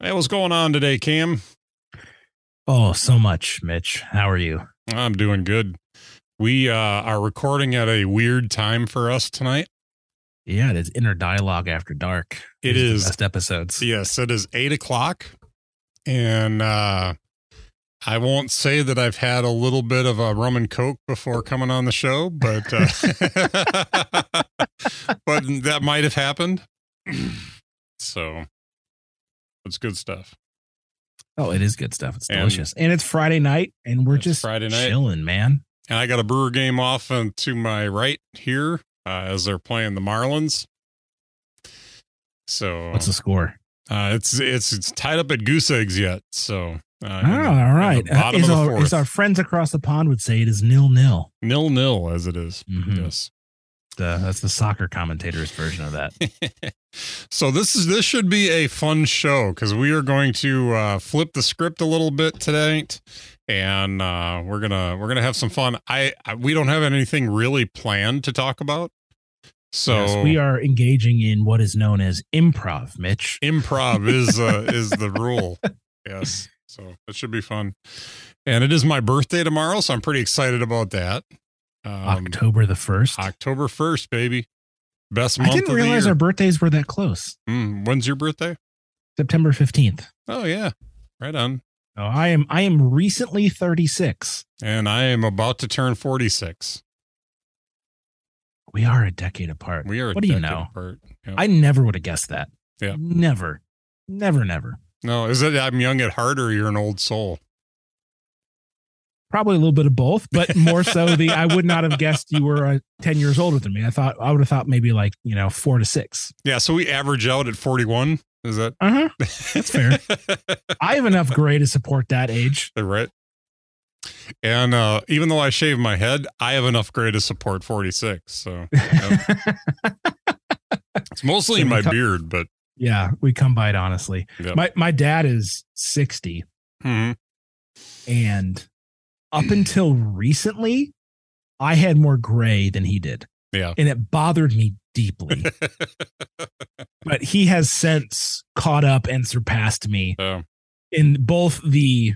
Hey, what's going on today, Cam? Oh, so much, Mitch. How are you? I'm doing good. We uh, are recording at a weird time for us tonight. Yeah, it is inner dialogue after dark. It These is. best episodes. Yes, it is eight o'clock, and uh, I won't say that I've had a little bit of a rum and coke before coming on the show, but uh, but that might have happened. So it's good stuff. Oh, it is good stuff. It's delicious, and it's Friday night, and we're just Friday night. chilling, man. And I got a Brewer game off and to my right here uh, as they're playing the Marlins. So What's the score? uh, it's it's it's tied up at goose eggs yet. So uh, Oh, the- all right. Uh, as, our, as our friends across the pond would say, it is nil nil. nil nil as it is. Mhm. Yes. Uh, that's the soccer commentator's version of that. so this is this should be a fun show because we are going to uh, flip the script a little bit tonight, and uh, we're gonna we're gonna have some fun. I, I we don't have anything really planned to talk about. So yes, we are engaging in what is known as improv, Mitch. improv is uh, is the rule. Yes, so it should be fun. And it is my birthday tomorrow, so I'm pretty excited about that. Um, October the first. October first, baby. Best month I didn't realize our birthdays were that close. Mm, when's your birthday? September fifteenth. Oh yeah, right on. Oh, I am I am recently thirty six. And I am about to turn 46. We are a decade apart. We are. a What do you know? apart. Yeah. I never would have guessed that. Yeah. Never. Never, never. no, is it I'm young at heart or you're an old soul? Probably a little bit of both, but more so the I would not have guessed you were uh, 10 years older than me. I thought I would have thought maybe like, you know, 4 to 6. Yeah, so we average out at 41. Is that Uh-huh. That's fair. I have enough gray to support that age. right? And uh, even though I shave my head, I have enough gray to support 46. So it's mostly in my So beard, but yeah, we come by it honestly. Yep. My my dad is 60 Mhm. and up until recently I had more gray than he did. yeah. and it bothered me deeply. but he has since caught up and surpassed me So, in both the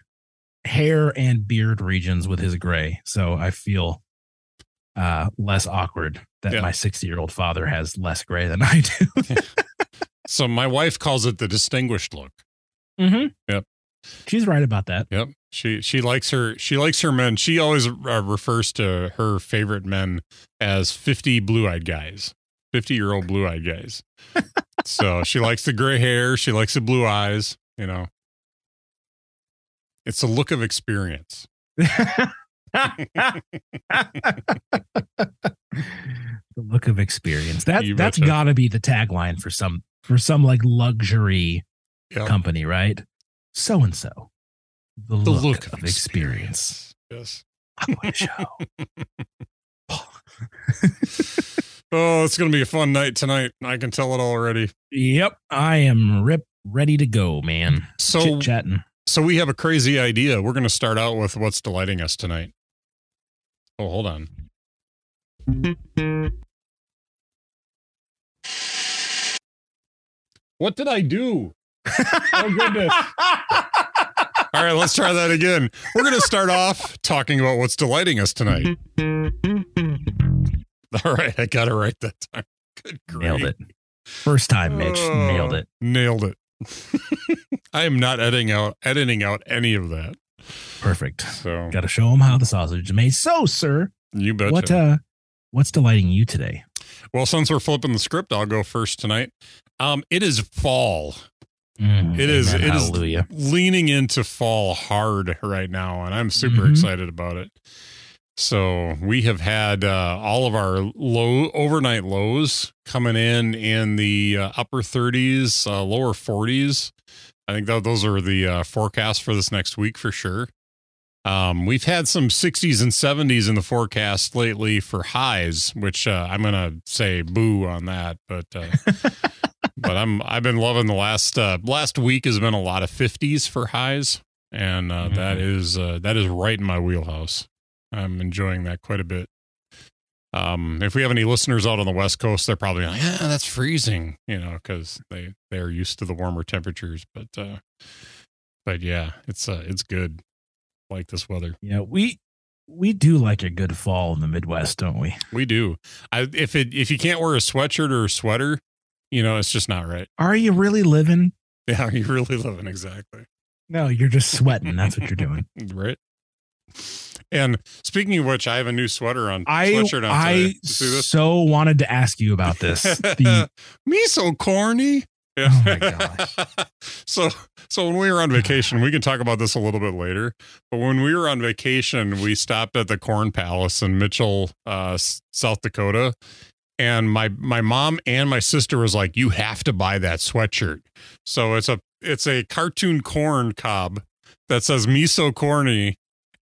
hair and beard regions with his gray. So I feel uh, less awkward that Yeah. my 60 year old father has less gray than I do. so my wife calls it the distinguished look. mm-hmm. Yep. She's right about that. Yep. She she likes her she likes her men. She always uh, refers to her favorite men as 50 blue-eyed guys. 50-year-old blue-eyed guys. so she likes the gray hair, she likes the blue eyes, you know. It's a look of experience. the look of experience. That You that's got to be the tagline for some for some like luxury Yep. company, right? So and so. The, The look, of experience. Yes. Aqua show. Oh, it's going to be a fun night tonight. I can tell it already. yep, I am rip ready to go, man. So Chit chatting. So we have a crazy idea. We're going to start out with what's delighting us tonight. Oh, hold on. What did I do? Oh goodness. All right, let's try that again. We're going to start off talking about what's delighting us tonight. All right, I got it right that time. Good grief. Nailed it. First time, Mitch. Oh, Nailed it. Nailed it. I am not editing out editing out any of that. Perfect. So Got to show them how the sausage is made. So, sir, you betcha. what uh, what's delighting you today? Well, since we're flipping the script, I'll go first tonight. Um, it is fall. Mm, It is. It is Hallelujah. leaning into fall hard right now, and I'm super Mhm. excited about it. So we have had uh, all of our low overnight lows coming in in the uh, upper 30s, uh, lower 40s. I think that those are the uh, forecasts for this next week for sure. Um, we've had some 60s and 70s in the forecast lately for highs, which uh, I'm gonna say boo on that, but uh, but I'm I've been loving the last uh, last week has been a lot of 50s for highs, and uh, Mhm. that is uh, that is right in my wheelhouse. I'm enjoying that quite a bit. Um, if we have any listeners out on the West Coast, they're probably like, "Yeah, that's freezing," you know, because they they're used to the warmer temperatures. But uh, but yeah, it's uh, it's good. I like this weather. Yeah, we we do like a good fall in the Midwest, don't we? We do. I if it if you can't wear a sweatshirt or a sweater, you know, it's just not right. Are you really living? Yeah, are you really living exactly? No, you're just sweating. That's what you're doing. right. And speaking of which, I have a new sweater on. I sweatshirt on I see this? so wanted to ask you about this. The, Me so corny. Yeah. Oh my gosh. so so when we were on vacation, we can talk about this a little bit later. But when we were on vacation, we stopped at the Corn Palace in Mitchell, uh, South Dakota. And my my mom and my sister was like, "You have to buy that sweatshirt." So it's a it's a cartoon corn cob that says "Me so corny,"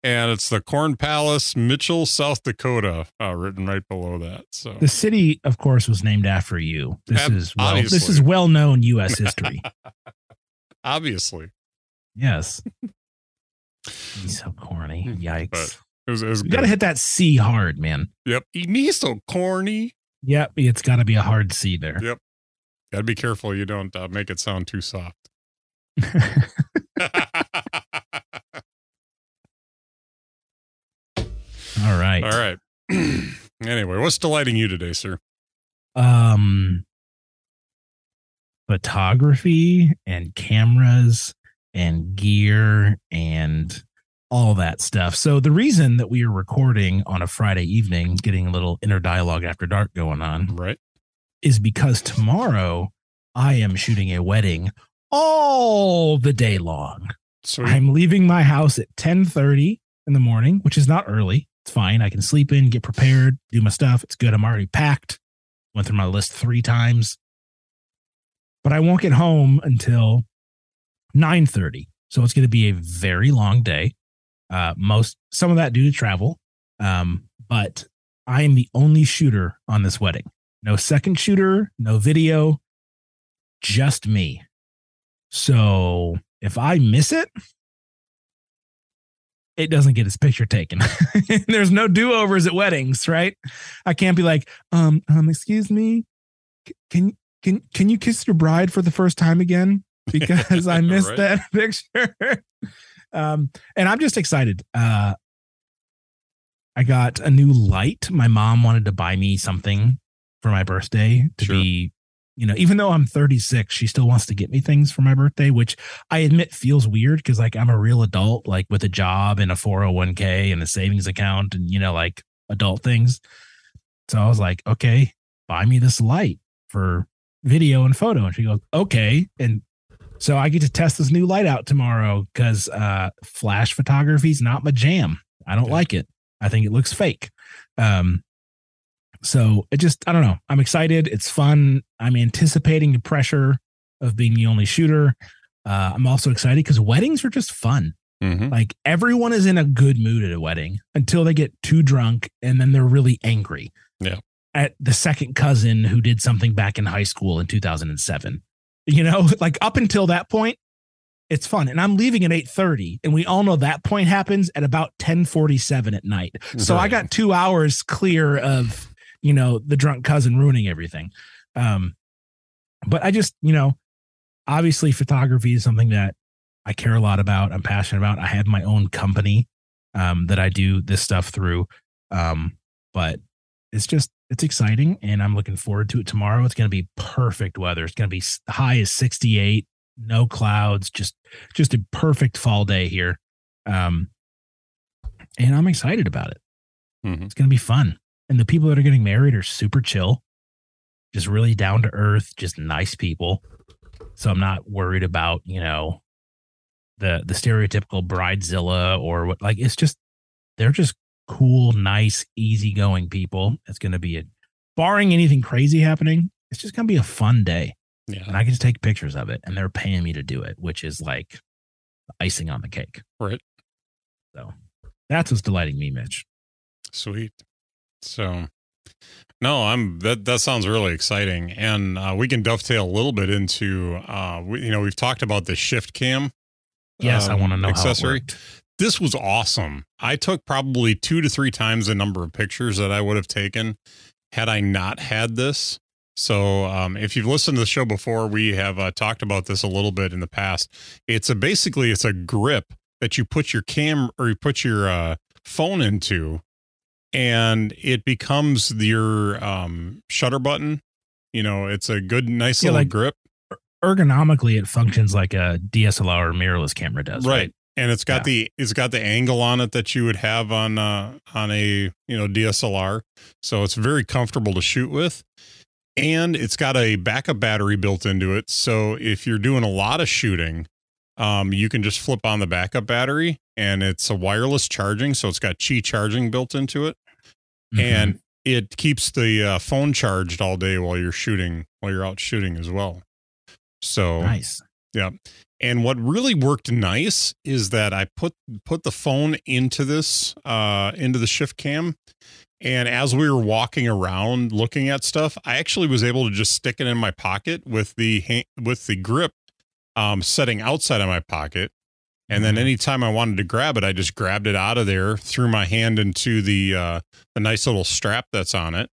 and it's the Corn Palace, Mitchell, South Dakota, uh, written right below that. So the city, of course, was named after you. This Ab- is well, this is well known U.S. history. obviously, yes. He's so corny. Yikes. But it was, it was you good. got to hit that C hard, man. Yep. Me so corny. Yep, it's got to be a hard C there. Yep. Got to be careful you don't uh, make it sound too soft. All right. All right. anyway, what's delighting you today, sir? Um, photography and cameras and gear and all that stuff. So the reason that we are recording on a Friday evening, getting a little inner dialogue after dark going on, Right. is because tomorrow I am shooting a wedding all the day long. So I'm leaving my house at 10:30 in the morning, which is not early. It's fine. I can sleep in, get prepared, do my stuff. It's good. I'm already packed. Went through my list 3 times. But I won't get home until 9:30. So it's going to be a very long day. Uh most some of that due to travel. Um but I am the only shooter on this wedding. No second shooter, no video, just me. So if I miss it, it doesn't get its picture taken. There's no do-overs at weddings, right? I can't be like, um, um, excuse me, can can can you kiss your bride for the first time again? Because I missed Right. that picture. Um, and I'm just excited. Uh I got a new light. My mom wanted to buy me something for my birthday to Sure. be, you know, even though I'm 36, she still wants to get me things for my birthday, which I admit feels weird because like I'm a real adult, like with a job and a 401k and a savings account and, you know, like adult things. So I was like, okay, buy me this light for video and photo. And she goes, okay. And so I get to test this new light out tomorrow because uh, flash photography is not my jam. I don't Yeah. like it. I think it looks fake. Um, so it just, I don't know. I'm excited. It's fun. I'm anticipating the pressure of being the only shooter. Uh, I'm also excited because weddings are just fun. Mhm. Like everyone is in a good mood at a wedding until they get too drunk and then they're really angry. Yeah. At the second cousin who did something back in high school in 2007. You know, like up until that point, it's fun. And I'm leaving at 8:30 and we all know that point happens at about 10:47 at night. So I got 2 hours clear of, you know, the drunk cousin ruining everything. Um but I just, you know, obviously photography is something that I care a lot about. I'm passionate about. I have my own company um, that I do this stuff through. Um, but it's just it's exciting, and I'm looking forward to it tomorrow. It's going to be perfect weather. It's going to be high as 68, no clouds, just just a perfect fall day here. Um, and I'm excited about it. Mhm. It's going to be fun, and the people that are getting married are super chill, just really down to earth, just nice people. So I'm not worried about you know the the stereotypical bridezilla or what like it's just they're just cool nice easygoing people it's going to be a barring anything crazy happening it's just going to be a fun day Yeah. and i get to take pictures of it and they're paying me to do it which is like icing on the cake Right. so that's what's delighting me mitch Sweet. So, no, I'm that. That sounds really exciting, and uh, we can dovetail a little bit into. Uh, we, you know, we've talked about the ShiftCam. yes i um, want to know accessory. How it worked. this was awesome. I took probably two to three times the number of pictures that I would have taken had I not had this. So, um, if you've listened to the show before, we have uh, talked about this a little bit in the past. It's a basically it's a grip that you put your cam or you put your uh, phone into, and it becomes your um, shutter button. You know, it's a good, nice Yeah, little like- grip. Ergonomically, it functions like a DSLR or mirrorless camera does. right and it's got Yeah. the it's got the angle on it that you would have on uh on a you know DSLR so it's very comfortable to shoot with and it's got a backup battery built into it so if you're doing a lot of shooting um you can just flip on the backup battery and it's a wireless charging so it's got qi charging built into it Mhm. and it keeps the uh, phone charged all day while you're shooting while you're out shooting as well so nice. And what really worked nice is that I put put the phone into this uh into the ShiftCam and as we were walking around looking at stuff, I actually was able to just stick it in my pocket with the with the grip um setting outside of my pocket. And then Mhm. anytime I wanted to grab it, I just grabbed it out of there, threw my hand into the uh the nice little strap that's on it.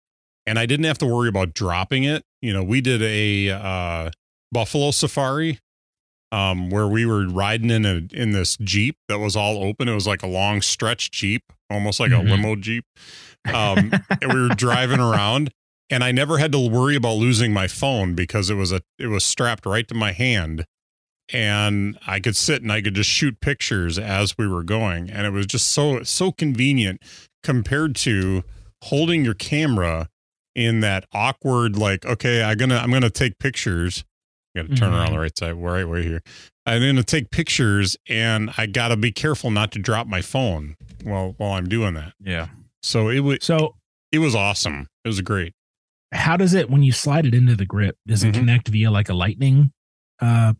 And I didn't have to worry about dropping it. You know, we did a uh buffalo safari um, where we were riding in a in this jeep that was all open. It was like a long stretch jeep, almost like Mhm. a limo jeep. Um, and we were driving around, and I never had to worry about losing my phone because it was a it was strapped right to my hand, and I could sit and I could just shoot pictures as we were going, and it was just so so convenient compared to holding your camera in that awkward like okay i'm gonna i'm gonna take pictures I gotta turn Mhm. around the right side right way here i'm gonna take pictures and i gotta be careful not to drop my phone while while i'm doing that yeah. so it was So, it was awesome it was great how does it when you slide it into the grip? Does it Mhm. connect via like a lightning uh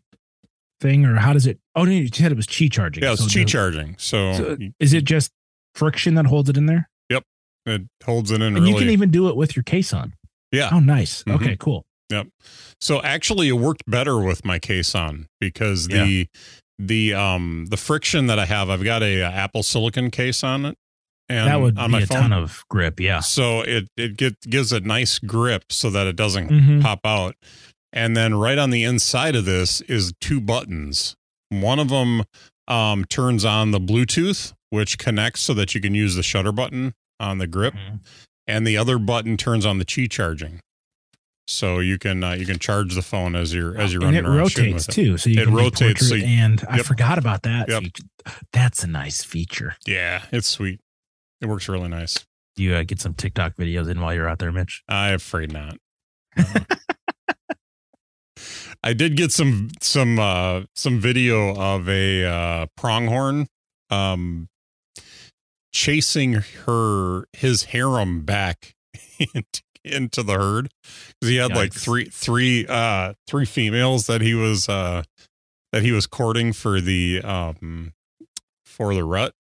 thing, or how does it? Oh, no, you said it was Qi charging. yeah it's So Qi charging so, So is it just friction that holds it in there? Yep, it holds it in And really you can even do it with your case on. Yeah. Oh, nice. Mhm. Okay, cool. So actually it worked better with my case on because the the um the friction that I have, I've got a, uh Apple Silicone case on it. And that would on be my a phone. ton of grip. Yeah. so it it get, gives a nice grip so that it doesn't Mhm. pop out. And then right on the inside of this is two buttons. One of them um, turns on the Bluetooth, which connects so that you can use the shutter button on the grip, Mhm. and the other button turns on the Qi charging. So you can uh, you can charge the phone as you're as you're and running it around shooting rotates with it. too, so you It can make rotates, so you- and I forgot about that. Yep. feature. That's a nice feature. Yeah, it's sweet. It works really nice. Do you uh, get some TikTok videos in while you're out there, Mitch? I'm afraid not. I did get some some uh some video of a uh pronghorn um chasing her his harem back into, into the herd because he had like three three uh three females that he was uh that he was courting for the um for the rut.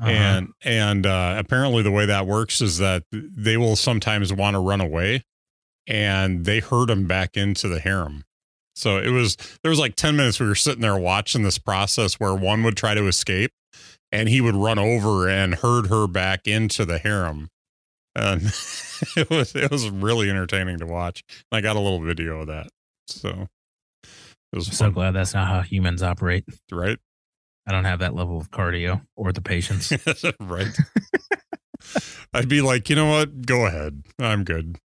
Uh-huh. and and uh, apparently the way that works is that they will sometimes want to run away and they herd him back into the harem. So it was there was like 10 minutes we were sitting there watching this process where one would try to escape and he would run over and herd her back into the harem and it was it was really entertaining to watch i got a little video of that so it was I'm so fun, glad that's not how humans operate. right I don't have that level of cardio or the patience. right. I'd be like, you know what? Go ahead. I'm good.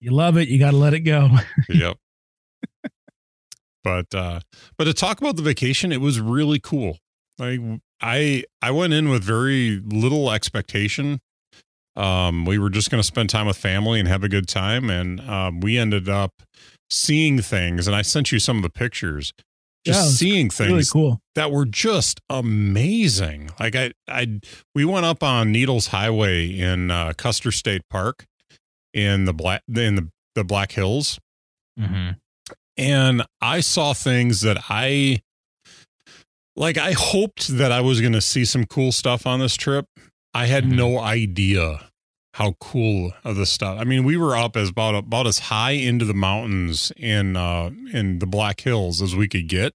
you love it, you got to let it go. Yep. but uh but to talk about the vacation, it was really cool. Like I I went in with very little expectation. Um we were just going to spend time with family and have a good time and um we ended up seeing things and I sent you some of the pictures. Just it was seeing things really cool. that were just amazing. Like I, I, we went up on Needles Highway in uh, Custer State Park in the black in the the Black Hills, hmm and I saw things that I like. I hoped that I was going to see some cool stuff on this trip. I had Mhm. no idea how cool of the stuff. I mean, we were up as about about as high into the mountains in uh in the Black Hills as we could get.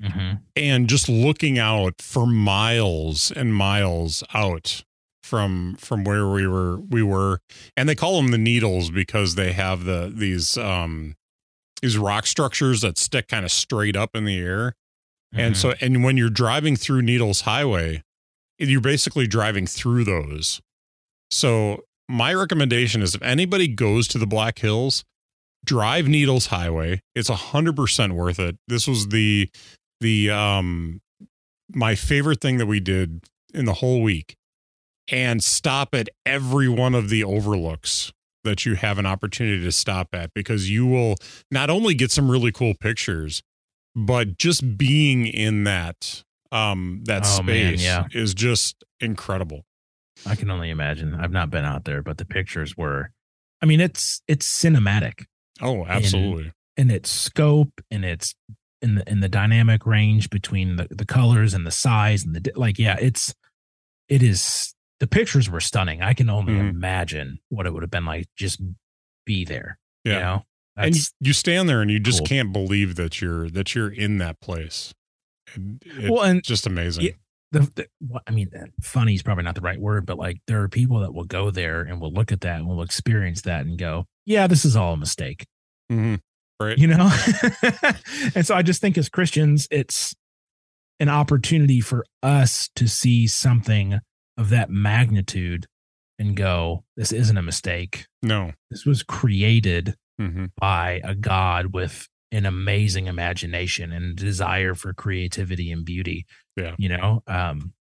Mm-hmm. and just looking out for miles and miles out from from where we were we were and they call them the needles because they have the these um these rock structures that stick kind of straight up in the air and so and when you're driving through needles highway you're basically driving through those. So my recommendation is if anybody goes to the black hills drive needles highway. It's a hundred percent worth it. This was the the um my favorite thing that we did in the whole week. And stop at every one of the overlooks that you have an opportunity to stop at because you will not only get some really cool pictures but just being in that um that Oh, man, space yeah. is just incredible I can only imagine. I've not been out there, but the pictures were. I mean, it's it's cinematic oh absolutely in its scope and its in the in the dynamic range between the the colors and the size and the like. Yeah, it's it is. The pictures were stunning. I can only Mhm. imagine what it would have been like just be there. yeah You know, and you, you stand there and you just cool. can't believe that you're that you're in that place it's well, and just amazing Yeah. the, the what- I mean, funny is probably not the right word, but like there are people that will go there and will look at that and will experience that and go, "Yeah, this is all a mistake," Mhm. right you know. and so I just think as Christians, it's an opportunity for us to see something of that magnitude and go, "This isn't a mistake. no This was created hmm by a God with an amazing imagination and desire for creativity and beauty. Yeah. You know, um,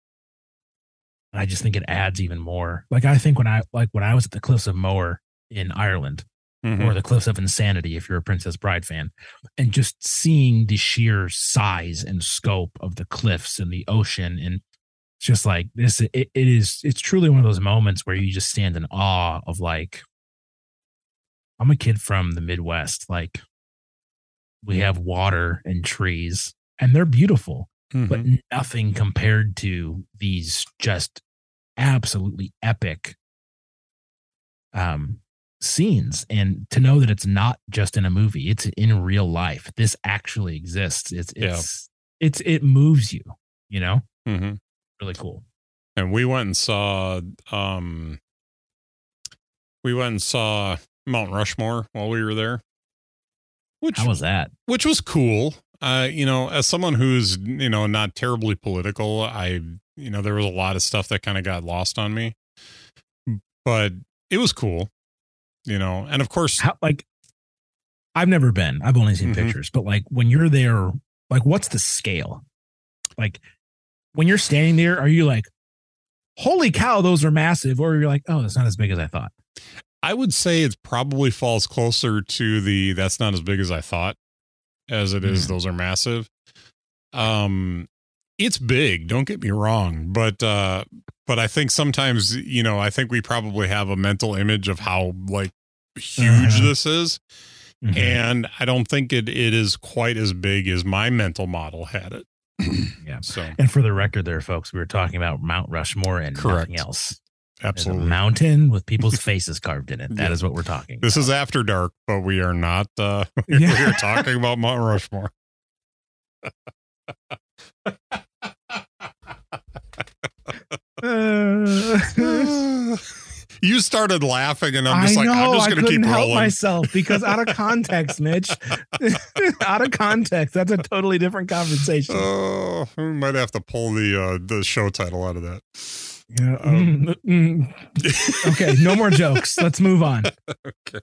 I just think it adds even more. Like I think when I like when I was at the Cliffs of Moher in Ireland Mhm. or the Cliffs of Insanity, if you're a Princess Bride fan, and just seeing the sheer size and scope of the cliffs and the ocean and it's just like this it, it is it's truly one of those moments where you just stand in awe of like I'm a kid from the Midwest. Like we have water and trees and they're beautiful, but Mhm. nothing compared to these just absolutely epic um scenes and to know that it's not just in a movie it's in real life this actually exists it's Yeah. it's it's it moves you you know Mhm. really cool and we went and saw um we went and saw Mount Rushmore while we were there. Which how was that which was cool. Uh, you know, as someone who's, you know, not terribly political, I you know, there was a lot of stuff that kind of got lost on me. But it was cool. You know, and of course how like i've never been i've only seen Mhm. pictures but like when you're there like what's the scale like when you're standing there are you like holy cow those are massive or you're like oh it's not as big as i thought I would say it probably falls closer to the that's not as big as I thought as it is Mhm. those are massive. Um it's big, don't get me wrong, but uh but I think sometimes, you know, I think we probably have a mental image of how like huge Uh-huh. this is Mhm. and I don't think it it is quite as big as my mental model had it. Yeah. So, and for the record there folks we were talking about mount rushmore and Correct. nothing else absolutely. There's a mountain with people's faces carved in it That is Yeah. what we're talking This is after dark, but we are not uh We are talking about Mount Rushmore. Uh, you started laughing, and I'm just I like, know, I'm just going to keep help rolling. myself because out of context, Mitch. out of context, that's a totally different conversation. Oh, we might have to pull the uh, the show title out of that. Yeah. um, Mm, mm. okay, no more jokes. Let's move on. Okay.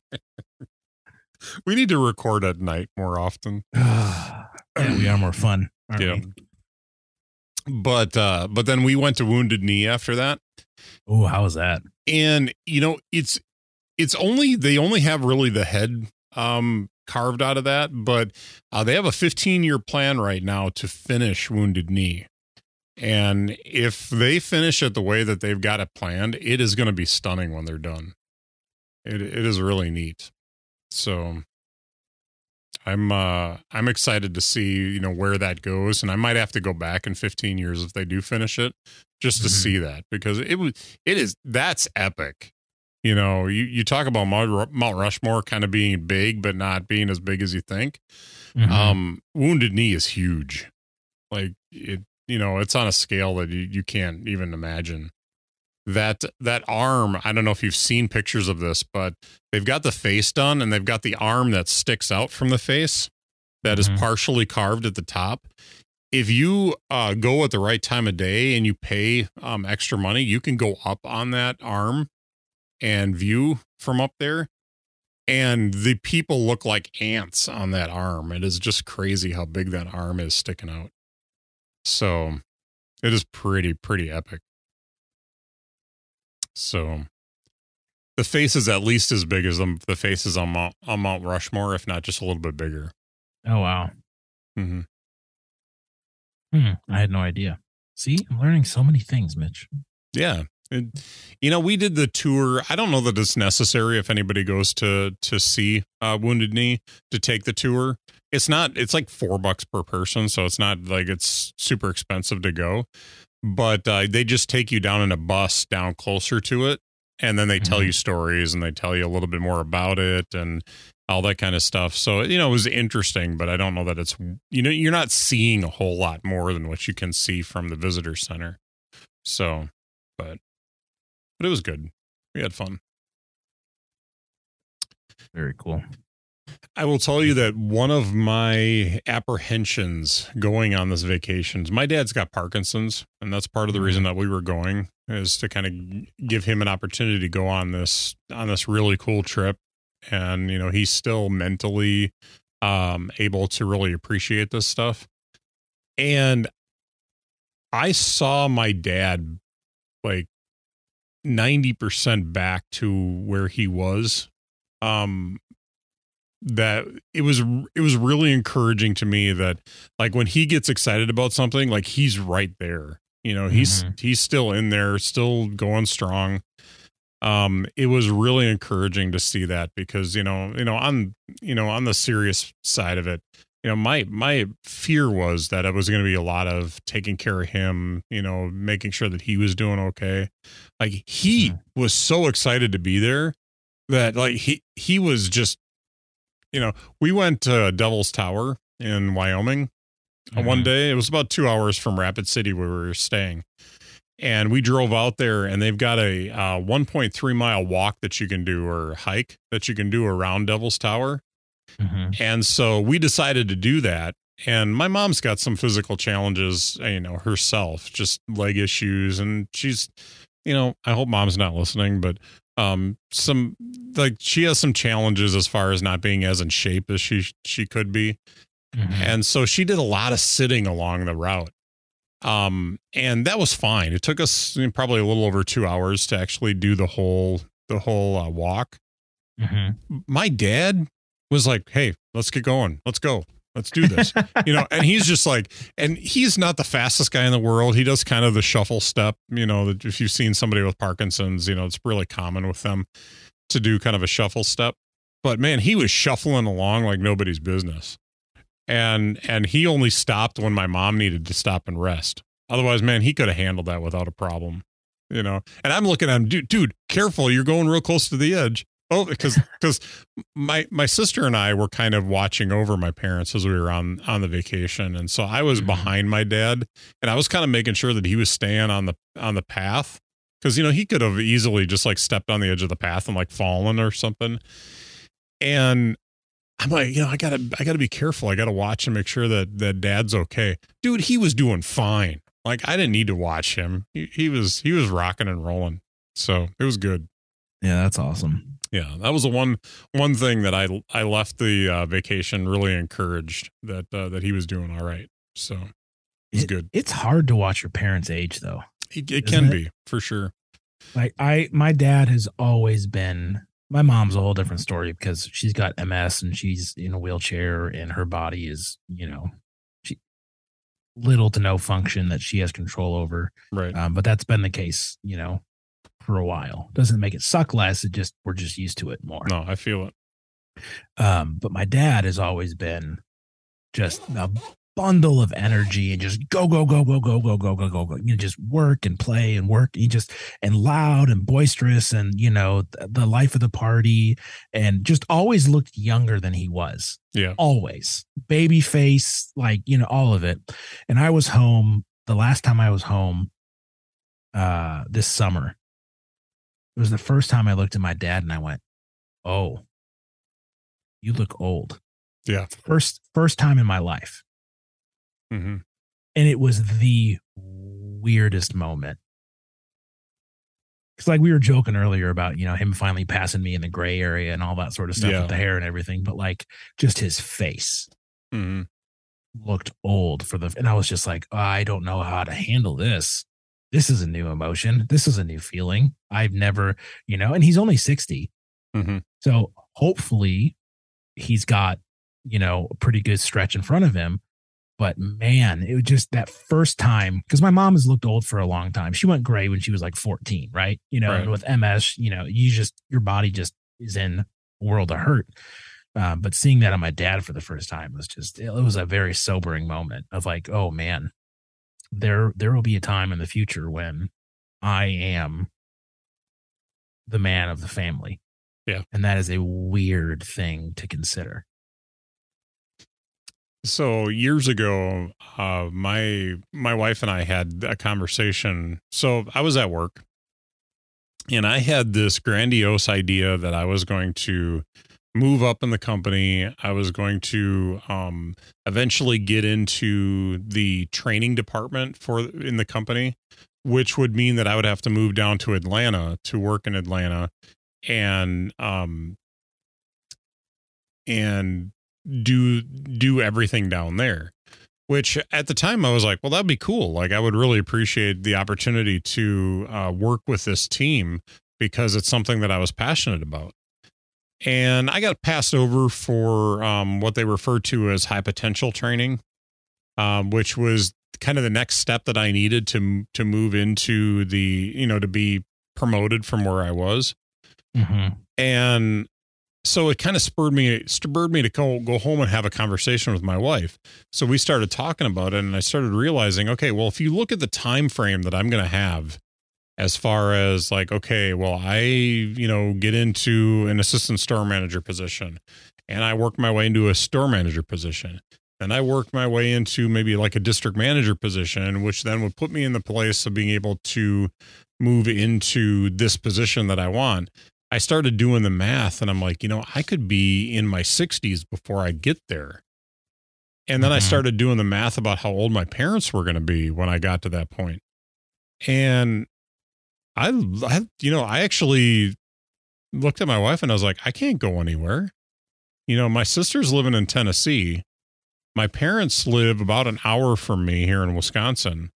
We need to record at night more often. yeah, we are more fun. Yeah. we? But uh, but then we went to Wounded Knee after that, Oh, how was that? and you know it's it's only they only have really the head um carved out of that, but uh, they have a 15 year plan right now to finish Wounded Knee. And if they finish it the way that they've got it planned, it is going to be stunning when they're done. It it is really neat. So I'm uh I'm excited to see, you know, where that goes and I might have to go back in 15 years if they do finish it just to Mhm. see that because it was it is that's epic. You know, you you talk about Mount Rushmore kind of being big but not being as big as you think. Mhm. Um Wounded Knee is huge. Like it, you know, it's on a scale that you, you can't even imagine. That that arm, I don't know if you've seen pictures of this, but they've got the face done and they've got the arm that sticks out from the face that is Mhm. partially carved at the top. If you uh, go at the right time of day and you pay um, extra money, you can go up on that arm and view from up there. And the people look like ants on that arm. It is just crazy how big that arm is sticking out. So it is pretty, pretty epic. So the face is at least as big as the, the faces on Mount, on Mount Rushmore, if not just a little bit bigger. Oh wow. hmm Hmm, I had no idea. See, I'm learning so many things, Mitch. Yeah. It, you know, we did the tour. I don't know that it's necessary if anybody goes to to see uh, Wounded Knee to take the tour. It's not. It's like four bucks per person, so it's not like it's super expensive to go. But uh, they just take you down in a bus down closer to it, and then they tell Mhm. you stories and they tell you a little bit more about it and all that kind of stuff. So you know, it was interesting, but I don't know that it's you know you're not seeing a whole lot more than what you can see from the visitor center. So, but but it was good. We had fun. Very cool. I will tell you that one of my apprehensions going on this vacation, is my dad's got Parkinson's, and that's part of the reason that we were going is to kind of give him an opportunity to go on this on this really cool trip. And you know, he's still mentally um able to really appreciate this stuff. And I saw my dad like 90% back to where he was. Um that it was it was really encouraging to me that like when he gets excited about something like he's right there. You know he's he's still in there still going strong. Um it was really encouraging to see that because you know you know on you know on the serious side of it you know my my fear was that it was going to be a lot of taking care of him you know making sure that he was doing okay like he Mhm. was so excited to be there that like he he was just you know we went to devil's tower in wyoming uh, one Mhm. day it was about two hours from rapid city where we were staying and we drove out there and they've got a uh, 1.3 mile walk that you can do or hike that you can do around devil's tower Mhm. and so we decided to do that. And my mom's got some physical challenges, you know, herself, just leg issues. And she's, you know, I hope mom's not listening, but um some like she has some challenges as far as not being as in shape as she she could be Mhm. and so she did a lot of sitting along the route um and that was fine it took us probably a little over two hours to actually do the whole the whole uh, walk Mhm. my dad was like, "Hey, let's get going. Let's go. Let's do this." you know, and he's just like, and he's not the fastest guy in the world. He does kind of the shuffle step. You know, if you've seen somebody with Parkinson's, you know, it's really common with them to do kind of a shuffle step. But man, he was shuffling along like nobody's business. And and he only stopped when my mom needed to stop and rest. Otherwise, man, he could have handled that without a problem. You know, and I'm looking at him, dude, dude, careful, you're going real close to the edge. Oh, because because my my sister and I were kind of watching over my parents as we were on on the vacation, and so I was Mhm. behind my dad, and I was kind of making sure that he was staying on the on the path because you know he could have easily just like stepped on the edge of the path and like fallen or something. And I'm like, you know, I gotta I gotta be careful. I gotta watch and make sure that that dad's okay. Dude, he was doing fine. Like I didn't need to watch him. He, he was he was rocking and rolling. So it was good. Yeah, that's awesome. Yeah, that was the one one thing that I I left the uh, vacation really encouraged that uh, that he was doing all right. So it good. It's hard to watch your parents age though. It, it can it? be for sure. Like I my dad has always been my mom's a whole different story because she's got MS and she's in a wheelchair and her body is, you know, she little to no function that she has control over. Right. Um, but that's been the case, you know, for a while. Doesn't make it suck less. It just we're just used to it more. No, I feel it. Um, but my dad has always been just a bundle of energy and just go go go go go go go go go go. You know, just work and play and work. He just and loud and boisterous and you know the, the life of the party and just always looked younger than he was. Yeah. Always baby face, like you know all of it. And I was home the last time I was home uh this summer. It was the first time I looked at my dad and I went, "Oh, you look old." Yeah. First first time in my life hmm and it was the weirdest moment. It's like we were joking earlier about you know him finally passing me in the gray area and all that sort of stuff Yeah. with the hair and everything, but like just his face hmm looked old for the, and I was just like, I don't know how to handle this. This is a new emotion. This is a new feeling. I've never, you know, and he's only sixty, hmm so hopefully he's got, you know, a pretty good stretch in front of him. But man, it was just that first time because my mom has looked old for a long time. She went gray when she was like 14, right? You know, Right. with MS, you know, you just, your body just is in a world of hurt. Um, but seeing that on my dad for the first time was just, it was a very sobering moment of like, oh man, there, there will be a time in the future when I am the man of the family. Yeah. And that is a weird thing to consider. So years ago, uh, my my wife and I had a conversation. So I was at work, and I had this grandiose idea that I was going to move up in the company. I was going to um, eventually get into the training department for in the company, which would mean that I would have to move down to Atlanta to work in Atlanta, and um, and do do everything down there which at the time i was like well that'd be cool. Like i would really appreciate the opportunity to uh, work with this team because it's something that i was passionate about and i got passed over for um, what they refer to as high potential training um, which was kind of the next step that i needed to to move into the you know to be promoted from where i was Mm-hmm. and so it kind of spurred me spurred me to go go home and have a conversation with my wife so we started talking about it and i started realizing okay well if you look at the time frame that i'm going to have as far as like okay well i you know get into an assistant store manager position and i work my way into a store manager position then i worked my way into maybe like a district manager position which then would put me in the place of being able to move into this position that i want I started doing the math and I'm like, you know, I could be in my 60s before I get there. And then I Mhm. started doing the math about how old my parents were going to be when I got to that. And I, I, you know, I actually looked at my wife and I was like, I can't go anywhere. You know, my sister's living in Tennessee. My parents live about an hour from me here in Wisconsin.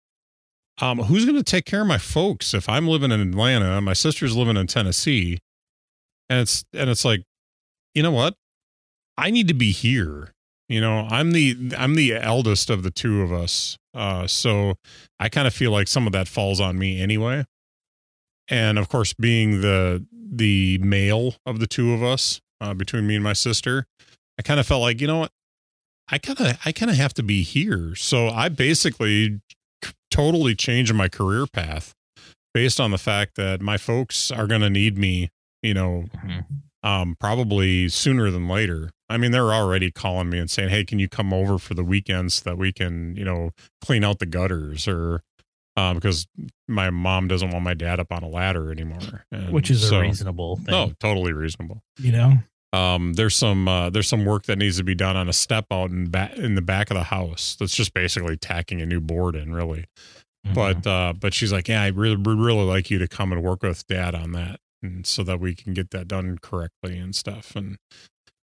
Um, who's going to take care of my folks if I'm living in Atlanta? And my sister's living in Tennessee and it's and it's like you know what i need to be here you know i'm the i'm the eldest of the two of us uh so i kind of feel like some of that falls on me anyway and of course being the the male of the two of us uh, between me and my sister i kind of felt like you know what i kind of i kind of have to be here so i basically totally changed my career path based on the fact that my folks are going to need me you know, um, probably sooner than later. I mean, they're already calling me and saying, "Hey, can you come over for the weekends so that we can, you know, clean out the gutters?" Or uh, because my mom doesn't want my dad up on a ladder anymore, And Which is so- a reasonable thing. Oh, totally reasonable. You know? Um, there's some uh, there's some work that needs to be done on a step out in back in the back of the house. That's just basically tacking a new board in, really Mm-hmm. but uh but she's like yeah i really really like you to come and work with dad on that and so that we can get that done correctly and stuff and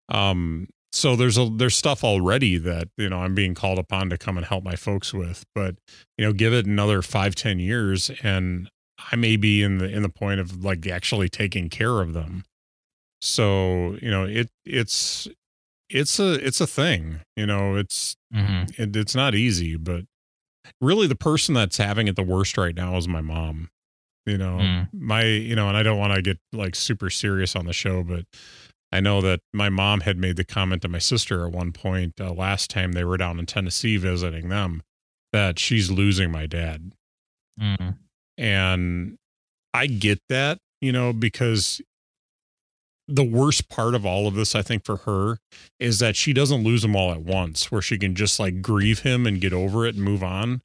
um so there's a there's stuff already that you know i'm being called upon to come and help my folks with but you know give it another five ten years and i may be in the in the point of like actually taking care of them so you know it it's it's a it's a thing you know it's Mhm. it, it's not easy, but really the person that's having it the worst right now is my mom. You know, Mm. my, you know, and I don't want to get like super serious on the show, but I know that my mom had made the comment to my sister at one point uh, last time they were down in Tennessee visiting them that she's losing my dad. Mm. And I get that, you know, because the worst part of all of this, I think, for her is that she doesn't lose him all at once, where she can just like grieve him and get over it and move on.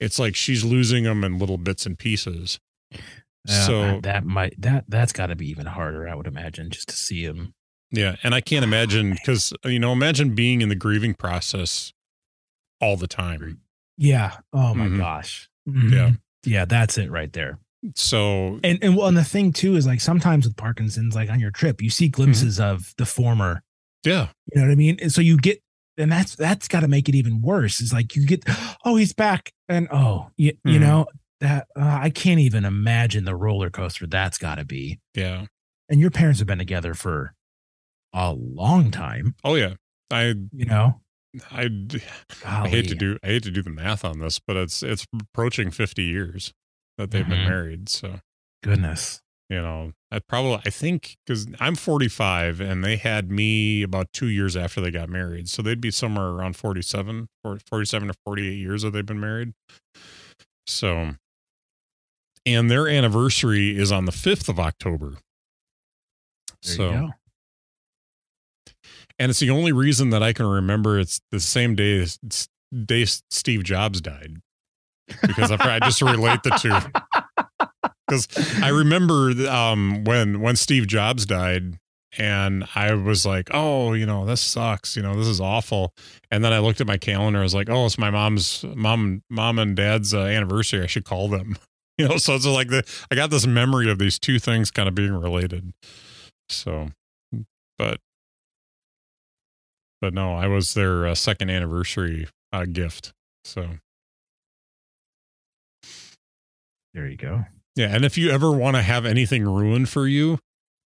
It's like she's losing him in little bits and pieces. Uh, So- that might that that's got to be even harder, I would imagine, just to see him. Yeah. And I can't imagine because, you know, imagine being in the grieving process all the time. Yeah. Oh my Mhm. gosh. Yeah. Mhm. Yeah, that's it right there. So, And and well, and the thing too is like sometimes with Parkinson's, like on your trip, you see glimpses Mm-hmm. of the former. yeah. You know what I mean? And so you get, and that's that's got to make it even worse. Is like you get, oh, he's back, and oh, you, you Mhm. know that uh, I can't even imagine the roller coaster that's got to be. Yeah. And your parents have been together for a long time. Oh, yeah. I, You know, I, I hate to do, I hate to do the math on this, but it's, it's approaching 50 years that they've been Mhm. married. So, goodness. you know i probably i think because i'm 45 and they had me about two years after they got married so they'd be somewhere around 47 or 47 or 48 years that they've been married so and their anniversary is on the 5th of october There so you go. And it's the only reason that i can remember it's the same day as day steve jobs died because i, I just relate the two because I remember um, when when Steve Jobs died, and I was like, "Oh, you know, this sucks. You know, this is awful." And then I looked at my calendar. I was like, "Oh, it's my mom's mom, mom and dad's uh, anniversary. I should call them." You know, so it's like the I got this memory of these two things kind of being related. So, but but no, I was their uh, second anniversary uh, gift. So There you go. Yeah, and if you ever want to have anything ruined for you,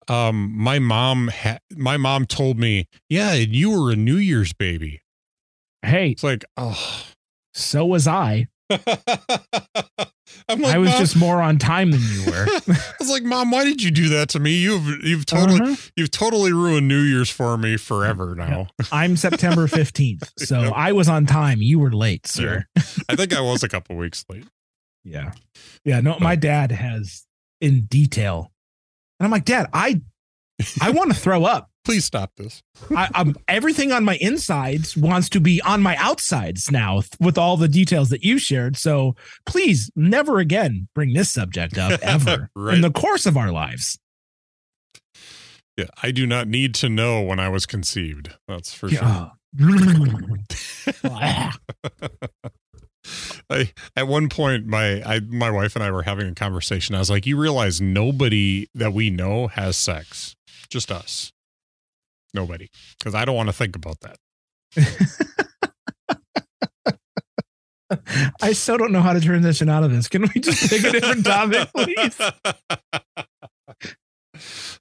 um, my mom, ha- my mom told me, yeah, you were a New Year's baby. Hey, It's like, oh, so was I. I'm like, I was just more on time than you were. I was like, mom, why did you do that to me? You've you've totally Uh-huh. you've totally ruined New Year's for me forever now. I'm September 15th. So Yep. I was on time. You were late, sir. I think I was a couple weeks late. Yeah. Yeah. No, my dad has in detail. And I'm like, Dad, I I want to throw up. Please stop this. I, I'm everything on my insides wants to be on my outsides now with all the details that you shared. So please never again bring this subject up ever Right. in the course of our lives. Yeah, I do not need to know when I was conceived. That's for sure. I at one point my I my wife and I were having a conversation. I was like, "You realize nobody that we know has sex, just us. Nobody, because I don't want to think about that." I still don't know how to transition out of this. Can we just pick a different topic, please?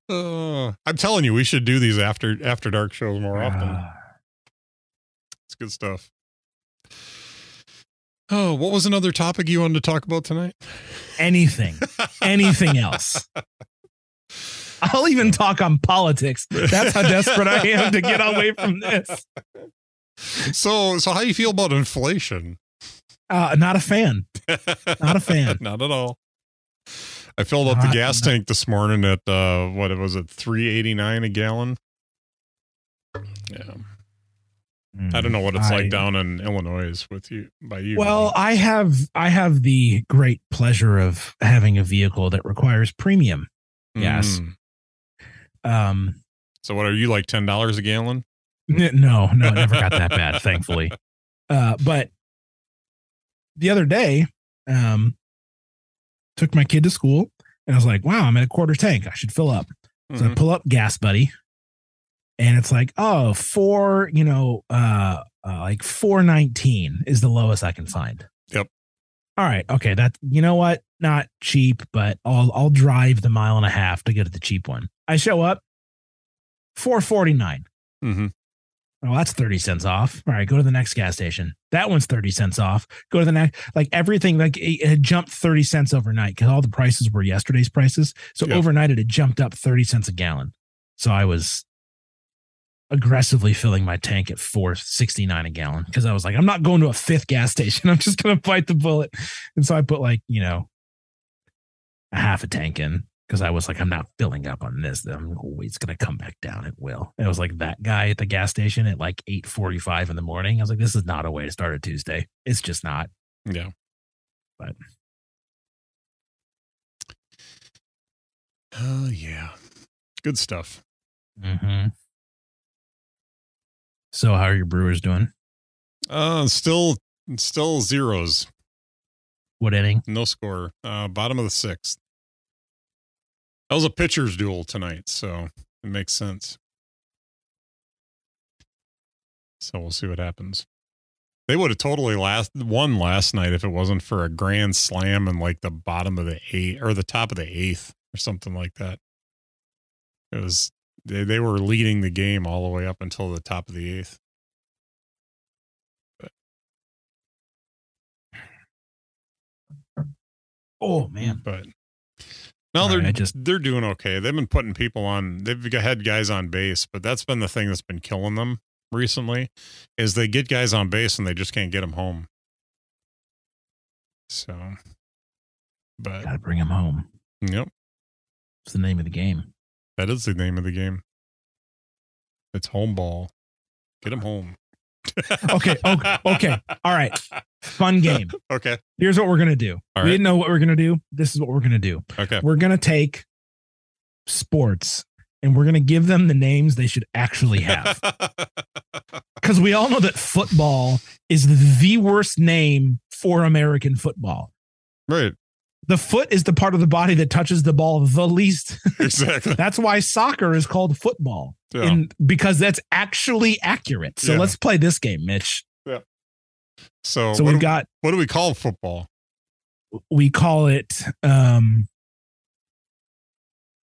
Uh, I'm telling you, we should do these after after dark shows more often. Ah. It's good stuff. Oh, what was another topic you wanted to talk about tonight? anything, anything else. I'll even talk on politics. That's how desperate I am to get away from this. So, so how do you feel about inflation? Uh, not a fan. Not a fan. Not at all. I filled up the gas not- tank this morning at uh what it was it, three eighty nine a gallon. Yeah. I don't know what it's I- like down in Illinois with you by you. Well, I have I have the great pleasure of having a vehicle that requires premium. yes. Mm. Um, So what are you like ten dollars a gallon? no, no, never got that bad, thankfully. Uh, but the other day, um, took my kid to school, and I was like, "Wow, I'm at a quarter tank. I should fill up." So I Mhm. pull up GasBuddy and it's like, oh, four, you know, uh, uh like 419 is the lowest I can find. Yep. All right. Okay. That you know what? Not cheap, but I'll I'll drive the mile and a half to get to the cheap one. I show up, 449. Mhm. Well, that's 30 cents off. All right, go to the next gas station. That one's 30 cents off. Go to the next, like everything, like it it had jumped 30 cents overnight because all the prices were yesterday's prices. So overnight it had jumped up 30 cents a gallon. So I was aggressively filling my tank at 469 a gallon because I was like, I'm not going to a fifth gas station. I'm just gonna bite the bullet. And so I put like, you know, a half a tank in because I was like, I'm not filling up on this. I'm always gonna come back down. It will. And it was like that guy at the gas station at like 8:45 in the morning. I was like, this is not a way to start a Tuesday. It's just not. Yeah. But Oh yeah. Good stuff. hmm So how are your brewers doing? Uh still still zeros. What inning? No score. Uh bottom of the sixth. That was a pitcher's duel tonight, so it makes sense. So we'll see what happens. They would have totally last won last night if it wasn't for a grand slam in like the bottom of the eight or the top of the eighth or something like that. It was they, they were leading the game all the way up until the top of the eighth. Oh mm, man. But no, All they're right, just- they're doing okay. They've been putting people on. They've had guys on base, but that's been the thing that's been killing them recently. Is they get guys on base and they just can't get them home. So, but Gotta bring them home. yep, It's the name of the game. that is the name of the game. It's home ball. Get them home. Okay, okay, okay. All right. Fun game. Okay. Here's what we're gonna do. All we right. didn't know what we're gonna do. This is what we're gonna do. Okay. We're gonna take sports and we're gonna give them the names they should actually have. Because we all know that football is the worst name for American football. right. The foot is the part of the body that touches the ball the least. Exactly. That's why soccer is called football. Yeah. And because that's actually accurate. So Yeah. let's play this game, Mitch. so So we've got what do we call football? we call it um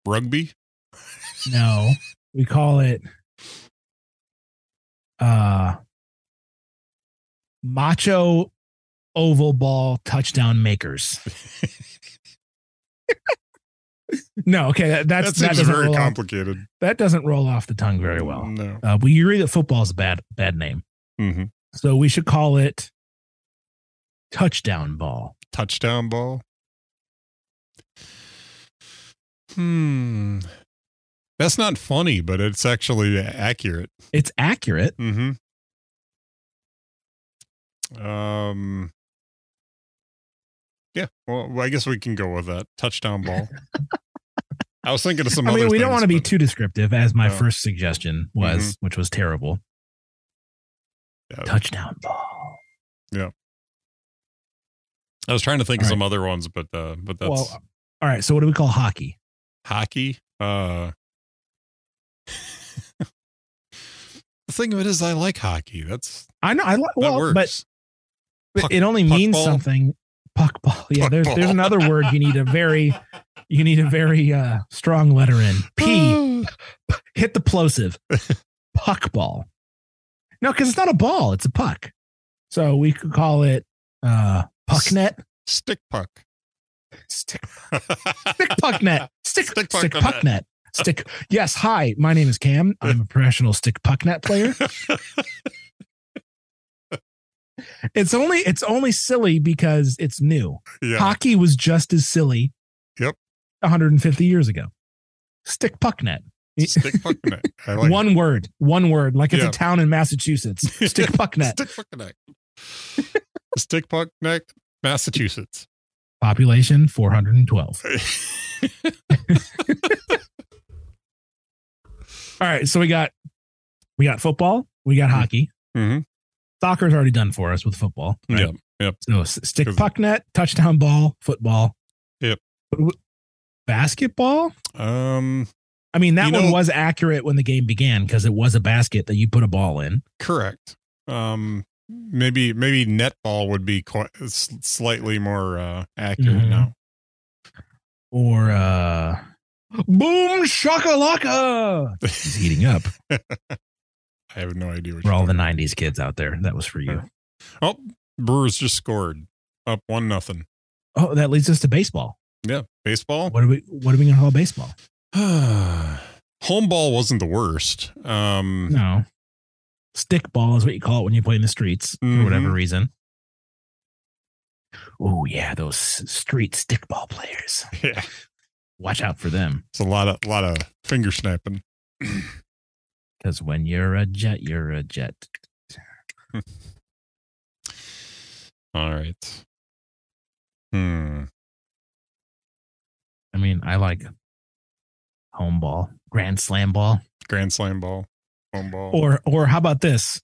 Rugby. no, we call it uh macho oval ball touchdown makers. no, okay, that, that's that that doesn't very roll off, complicated. that doesn't roll off the tongue very well. No. Uh, we agree that football is a bad bad name, hmm so we should call it touchdown ball. touchdown ball. Hmm. That's not funny, but it's actually accurate. It's accurate. Mm-hmm. Um. Yeah. Well, I guess we can go with that touchdown ball. I was thinking of some. I mean, other we don't want to be too descriptive, as my No. Mm-hmm. first suggestion was, which was terrible. Yeah. Touchdown ball. Yeah. I was trying to think All of some other ones, but uh, but that's Well, all right. So, what do we call hockey? hockey. Uh. the thing of it is, I like hockey. That's I know. I like that well, works. but, but Puck- it only puck means ball? something. Puck ball. Yeah, Puck there's there's another word you need a very you need a very uh strong letter in. P. Hit the plosive. Puck ball. No, because it's not a ball; it's a puck. So we could call it uh puck net. Stick puck. Stick stick puck net. Stick Stick stick, puck puck, net. Stick. Yes. Hi, my name is Cam. I'm a professional stick puck net player. It's only it's only silly because it's new. yeah. Hockey was just as silly. Yep. 150 years ago. Stick puck net. Stick puck net. Like one word. One word. Like it's Yeah. a town in Massachusetts. Stick puck net. Stick puck net. Stick puck net, Massachusetts. Population 412. All right. So we got we got football. We got hockey. hmm Soccer's already done for us with football. right? Yep. Yep. So stick puck net, touchdown ball, football. Yep. Basketball? Um. I mean, that one know- was accurate when the game began because it was a basket that you put a ball in. Correct. Um. Maybe maybe netball would be quite slightly more uh, accurate Mhm. now. Or uh Boom shakalaka. He's heating up I have no idea what for you're all the talking 90s kids out there. That was for you. Oh, Brewers just scored up one nothing. Oh, that leads us to baseball. Yeah, baseball. What are we what are we gonna call baseball? home ball wasn't the worst. Um, No. Stick ball is what you call it when you play in the streets for whatever reason. Oh yeah, those street stick ball players. yeah, Watch out for them. it's a lot of lot of finger snapping. Because when you're a jet, you're a jet. All right. Hmm. I mean, I like home ball, grand slam ball, Grand slam ball, home ball. or or how about this?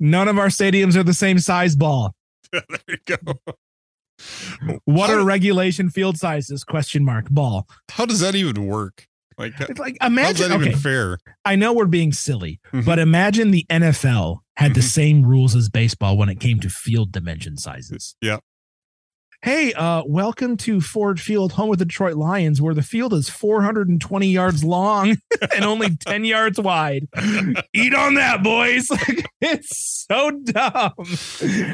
None of our stadiums are the same size ball. there you go. What are regulation field sizes? Question mark ball. How does that even work? Like, It's like imagine. Okay, fair? I know we're being silly, Mhm. but imagine the NFL had the Mhm. same rules as baseball when it came to field dimension sizes. Yeah. Hey, uh, welcome to Ford Field, home of the Detroit Lions, where the field is 420 yards long and only 10 yards wide. Eat on that, boys. it's so dumb.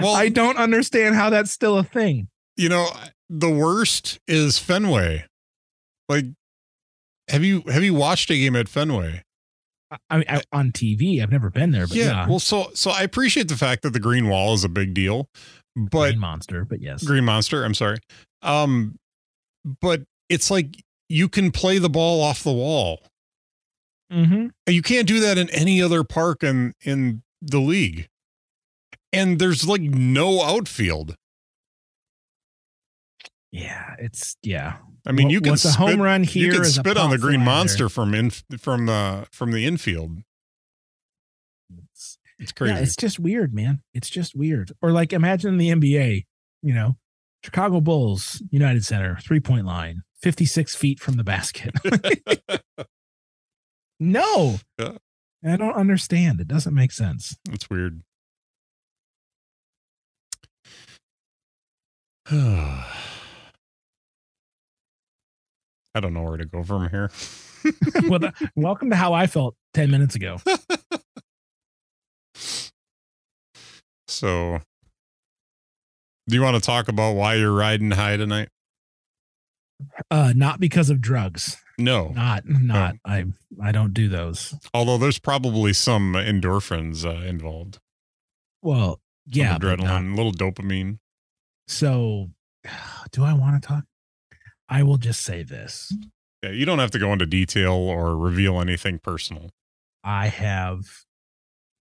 Well- I don't understand how that's still a thing. You know, the worst is Fenway. Like, have you have you watched a game at Fenway? I, mean, I, on TV, I've never been there, but yeah, Well, so so I appreciate the fact that the green wall is a big deal, but Green monster, but yes. Green Monster. I'm sorry. Um, but it's like you can play the ball off the wall. Mm-hmm. You can't do that in any other park in in the league. And there's like no outfield. Yeah, it's yeah. I mean, What- you can what's a spit, home run here you can spit on the green monster from in from the from the infield. It's, It's crazy. yeah, it's just weird, man. It's just weird. Or like imagine the NBA, you know, Chicago Bulls, United Center, three point line, 56 feet from the basket. no. Yeah. I don't understand. It doesn't make sense. It's weird. I don't know where to go from here. well, welcome to how I felt 10 minutes ago. So, do you want to talk about why you're riding high tonight? Uh, not because of drugs. No. Not, not. I, I don't do those. Although there's probably some endorphins uh, involved. Well, yeah. but adrenaline, a little dopamine. So, do I want to talk? I will just say this. Yeah, you don't have to go into detail or reveal anything personal. I have,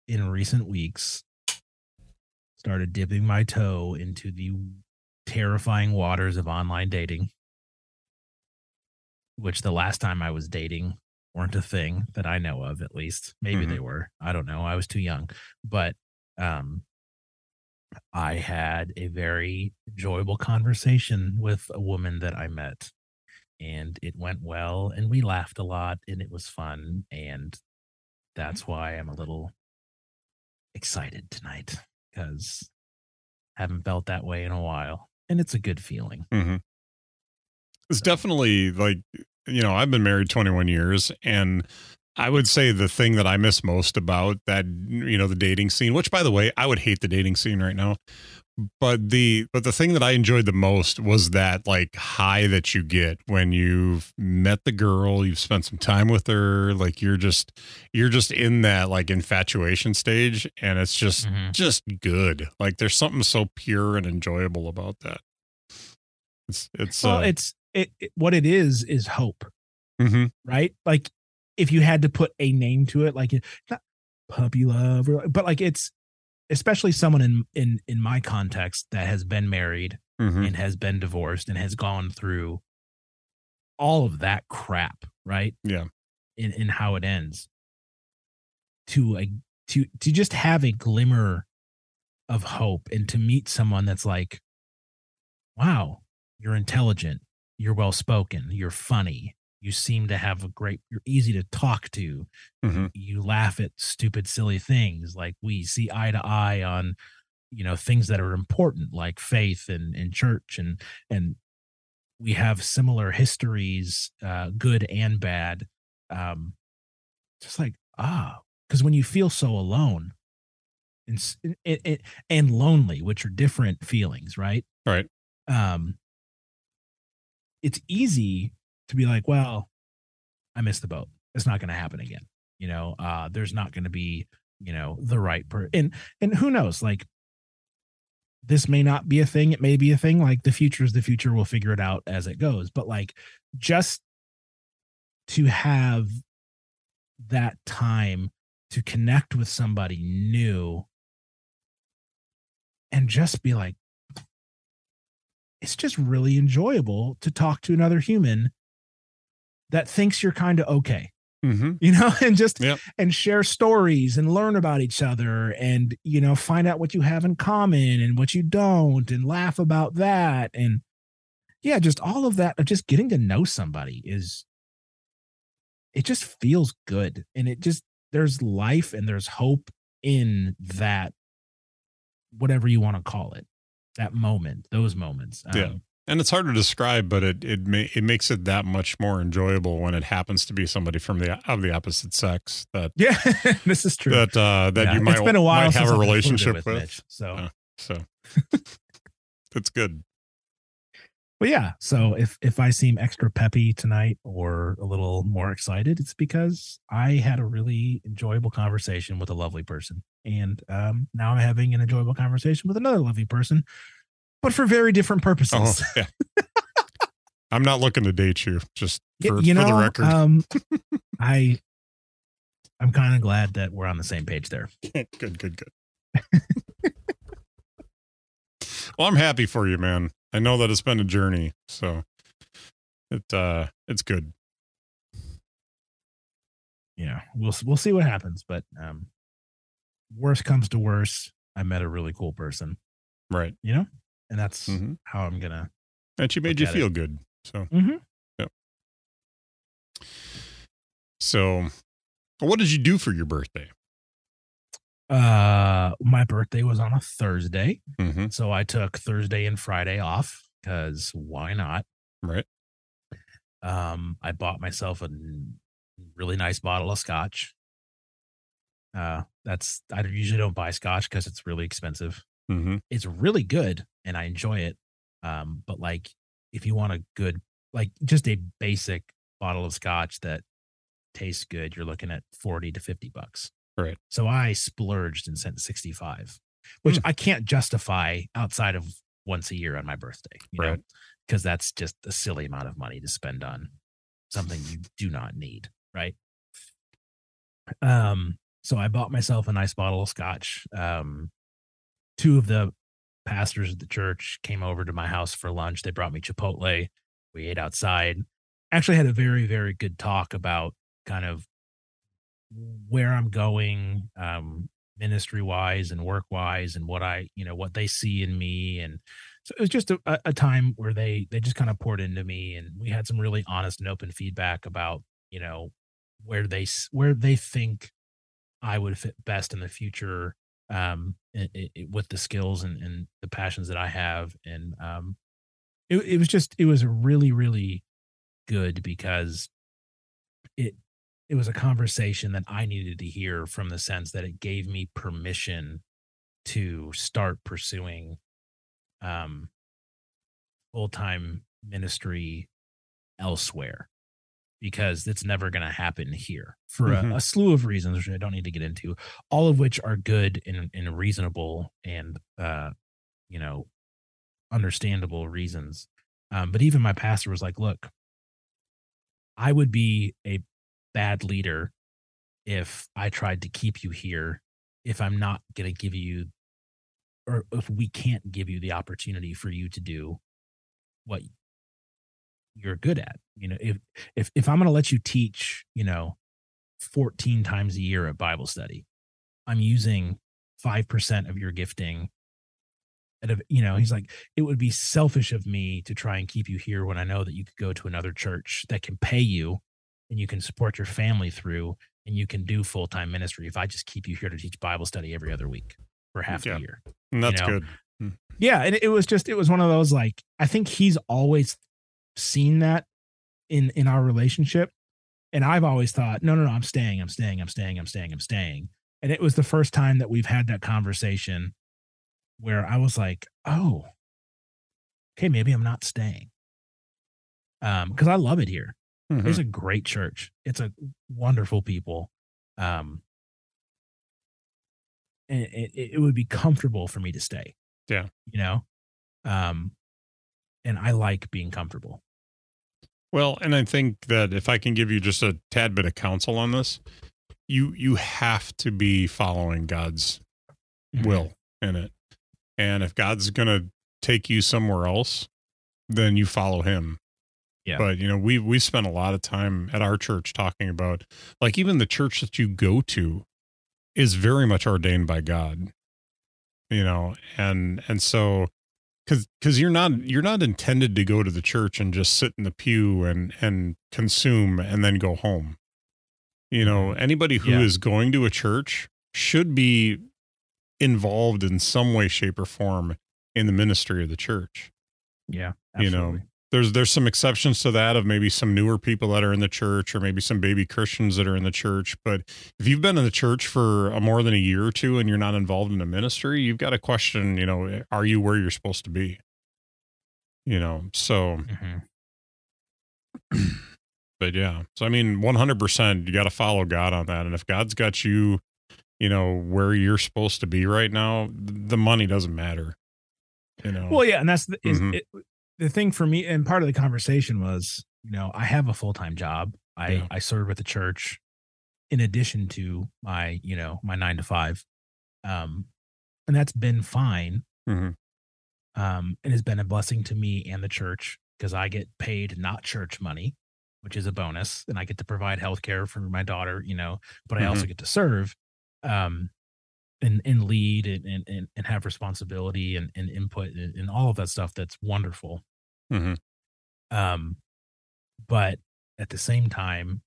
in recent weeks, started dipping my toe into the terrifying waters of online dating, which the last time I was dating weren't a thing that I know of, at least. Maybe Mhm. they were. I don't know. I was too young. But um, I had a very enjoyable conversation with a woman that I met. And it went well, and we laughed a lot, and it was fun. And that's why I'm a little excited tonight because haven't felt that way in a while, and it's a good feeling. Mm-hmm. It's definitely like, you know, I've been married 21 years and I would say the thing that I miss most about that, you know, the dating scene, which by the way, I would hate the dating scene right now. But the but the thing that I enjoyed the most was that like high that you get when you've met the girl, you've spent some time with her, like you're just you're just in that like infatuation stage and it's just Mhm. just good. Like there's something so pure and enjoyable about that. It's it's Well, uh, it's it, it- what it is is hope, mhm. right? Like if you had to put a name to it, like not puppy love, or, but like it's especially someone in in in my context that has been married Mhm. and has been divorced and has gone through all of that crap, right? Yeah. In in how it ends. To a to to just have a glimmer of hope and to meet someone that's like, wow, you're intelligent, you're well spoken, you're funny, you seem to have a great you're easy to talk to, Mhm. you laugh at stupid silly things like we see eye to eye on you know things that are important like faith and, and church and and we have similar histories uh good and bad um just like ah because when you feel so alone and s- it, it, and lonely which are different feelings right Right. um it's easy to be like well I missed the boat. It's not going to happen again. You know, uh, there's not going to be, you know, the right per and and who knows, like this may not be a thing. It may be a thing. Like the future is the future. We'll figure it out as it goes. But like just to have that time to connect with somebody new and just be like, it's just really enjoyable to talk to another human that thinks you're kind of okay Mm-hmm. you know and just Yep. and share stories and learn about each other and you know find out what you have in common and what you don't and laugh about that and yeah just all of that of just getting to know somebody is it just feels good and it just there's life and there's hope in that whatever you want to call it that moment those moments Yeah. And it's hard to describe, but it it ma- it makes it that much more enjoyable when it happens to be somebody from the of the opposite sex that yeah this is true that uh, that Yeah, you might it's been a while might have a I've included it relationship with. Mitch, so Yeah. So it's good. But yeah, so if if I seem extra peppy tonight or a little more excited, it's because I had a really enjoyable conversation with a lovely person, and um, now I'm having an enjoyable conversation with another lovely person, but for very different purposes. Oh yeah. I'm not looking to date you, just for, you know, for the record. um, I I'm kind of glad that we're on the same page there. good, good, good. well, I'm happy for you, man. I know that it's been a journey, so it uh it's good. Yeah, we'll we'll see what happens, but um, worst comes to worst, I met a really cool person, Right. you know, and that's hmm how I'm gonna And she made you at it. feel good. So Mhm. Yep. So what did you do for your birthday? Uh, my birthday was on a Thursday, Mm-hmm. so I took Thursday and Friday off because why not? Right. Um, I bought myself a really nice bottle of scotch. Uh, that's I usually don't buy scotch because it's really expensive. Mm-hmm. It's really good and I enjoy it. Um, but like if you want a good, like just a basic bottle of scotch that tastes good, you're looking at 40 to 50 bucks. Right. So I splurged and sent 65, which Hmm. I can't justify outside of once a year on my birthday, you Right. because that's just a silly amount of money to spend on something you do not need. Right. Um, so I bought myself a nice bottle of scotch. Um, two of the pastors of the church came over to my house for lunch. They brought me Chipotle. We ate outside. Actually, had a very, very good talk about kind of where I'm going, um, ministry wise and work wise, and what I, you know, what they see in me. And so it was just a, a- time where they they just kind of poured into me, and we had some really honest and open feedback about, you know, where they where they think I would fit best in the future um i i i- with the skills and, and the passions that I have. And um it, it was just it was really really good because it it was a conversation that I needed to hear from the sense that it gave me permission to start pursuing um full-time ministry elsewhere because it's never going to happen here for Mhm. a, a slew of reasons which I don't need to get into all of which are good and, and reasonable and uh you know understandable reasons um but even my pastor was like look i would be a bad leader if i tried to keep you here if i'm not going to give you or if we can't give you the opportunity for you to do what you're good at you know if if if i'm going to let you teach you know 14 times a year at bible study i'm using 5% of your gifting at a, you know he's like it would be selfish of me to try and keep you here when i know that you could go to another church that can pay you and you can support your family through and you can do full-time ministry if i just keep you here to teach bible study every other week for half Yeah. the year And that's know, good. Hmm. yeah and it was just it was one of those like i think he's always seen that in in our relationship and i've always thought no no no i'm staying i'm staying i'm staying i'm staying i'm staying and it was the first time that we've had that conversation where i was like oh okay maybe i'm not staying um because i love it here Mhm. It's a great church. It's a wonderful people. Um, and it, it, it would be comfortable for me to stay. Yeah. You know, um, and I like being comfortable. Well, and I think that if I can give you just a tad bit of counsel on this, you you have to be following God's Mhm. will in it. And if God's going to take you somewhere else, then you follow him. Yeah. But you know, we we spent a lot of time at our church talking about like even the church that you go to is very much ordained by God. You know, and and so cuz cuz you're not you're not intended to go to the church and just sit in the pew and and consume and then go home. You know, mm-hmm. anybody who is Yeah. going to a church should be involved in some way shape or form in the ministry of the church Yeah. You know, absolutely. There's there's some exceptions to that of maybe some newer people that are in the church or maybe some baby christians that are in the church but if you've been in the church for a more than a year or two and you're not involved in a ministry you've got to question you know are you where you're supposed to be you know so Mhm. but yeah so i mean 100% you got to follow god on that and if god's got you you know where you're supposed to be right now the money doesn't matter you know Well, yeah, and that's the, is, Mhm. it, the thing for me. And part of the conversation was, you know, I have a full time job. I Yeah. I serve at the church, in addition to my you know my nine to five, um, and that's been fine. Mm-hmm. Um, and has been a blessing to me and the church because I get paid not church money, which is a bonus, and I get to provide health care for my daughter. You know, but I also get to serve. Um, and, and lead and, and, and, and have responsibility and, and input and, and all of that stuff that's wonderful Mhm. um but at the same time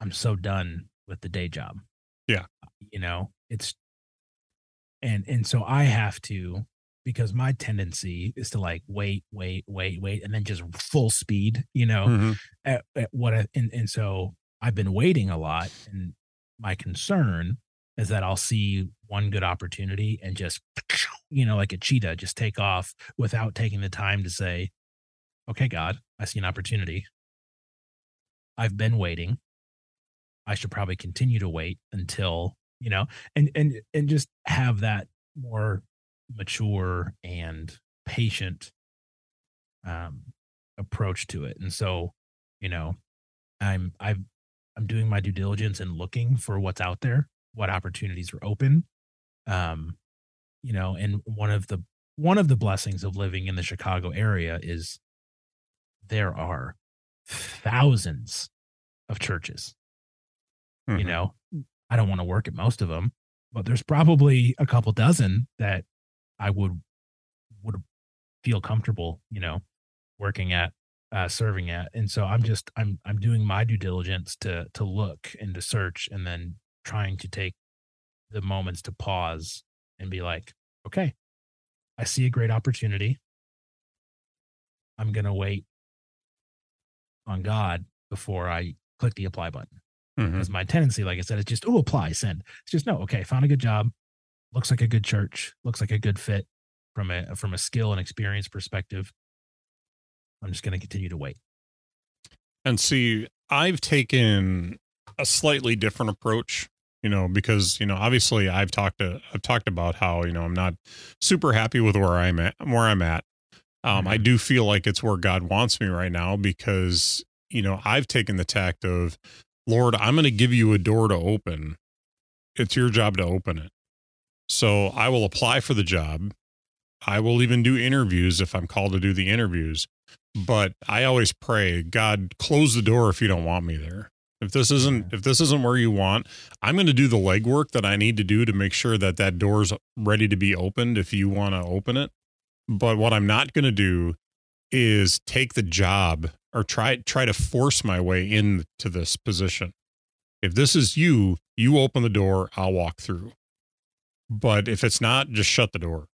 i'm so done with the day job Yeah. you know it's and and so i have to because my tendency is to like wait wait wait wait and then just full speed you know Mhm. at, at what I, and, and so I've been waiting a lot and my concern is that I'll see one good opportunity and just you know like a cheetah just take off without taking the time to say okay God I see an opportunity. I've been waiting. I should probably continue to wait until you know and and and just have that more mature and patient um approach to it. And so you know i'm i've i'm doing my due diligence and looking for what's out there what opportunities are open um you know and one of the one of the blessings of living in the chicago area is there are thousands of churches you Mhm. know i don't want to work at most of them but there's probably a couple dozen that i would would feel comfortable you know working at uh serving at and so i'm just i'm i'm doing my due diligence to to look and to search and then trying to take the moments to pause and be like okay i see a great opportunity i'm going to wait on god before i click the apply button Mhm. because my tendency, like I said, is just oh apply, send. It's just no, okay, found a good job, looks like a good church, looks like a good fit from a from a skill and experience perspective. I'm just going to continue to wait. And see, I've taken a slightly different approach, you know, because, you know, obviously I've talked to, I've talked about how, you know, I'm not super happy with where I'm at, where I'm at. Um, I Mhm. do feel like it's where God wants me right now because, you know, I've taken the tact of, Lord, I'm going to give you a door to open. It's your job to open it. So I will apply for the job. I will even do interviews if I'm called to do the interviews. But I always pray, God, close the door if you don't want me there. If this isn't if this isn't where you want, I'm going to do the legwork that I need to do to make sure that that door's ready to be opened if you want to open it. But what I'm not going to do is take the job or try try to force my way into this position. If this is you, you open the door, I'll walk through. But if it's not, just shut the door.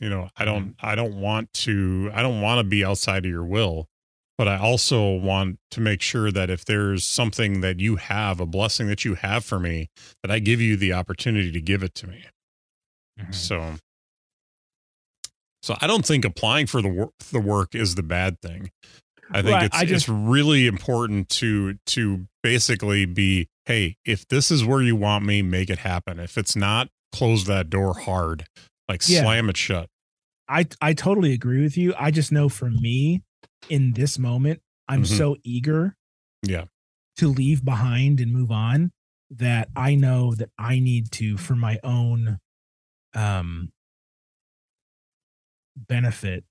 You know, I don't mm-hmm. I don't want to I don't want to be outside of your will, but I also want to make sure that if there's something that you have, a blessing that you have for me, that I give you the opportunity to give it to me. Mhm. So, so I don't think applying for the work the work is the bad thing. I think Right, it's I just- it's really important to to basically be, hey, if this is where you want me, make it happen. If it's not, close that door hard. Like Yeah. slam it shut. I I totally agree with you. I just know for me in this moment, I'm Mhm. so eager Yeah. to leave behind and move on that I know that I need to for my own um benefit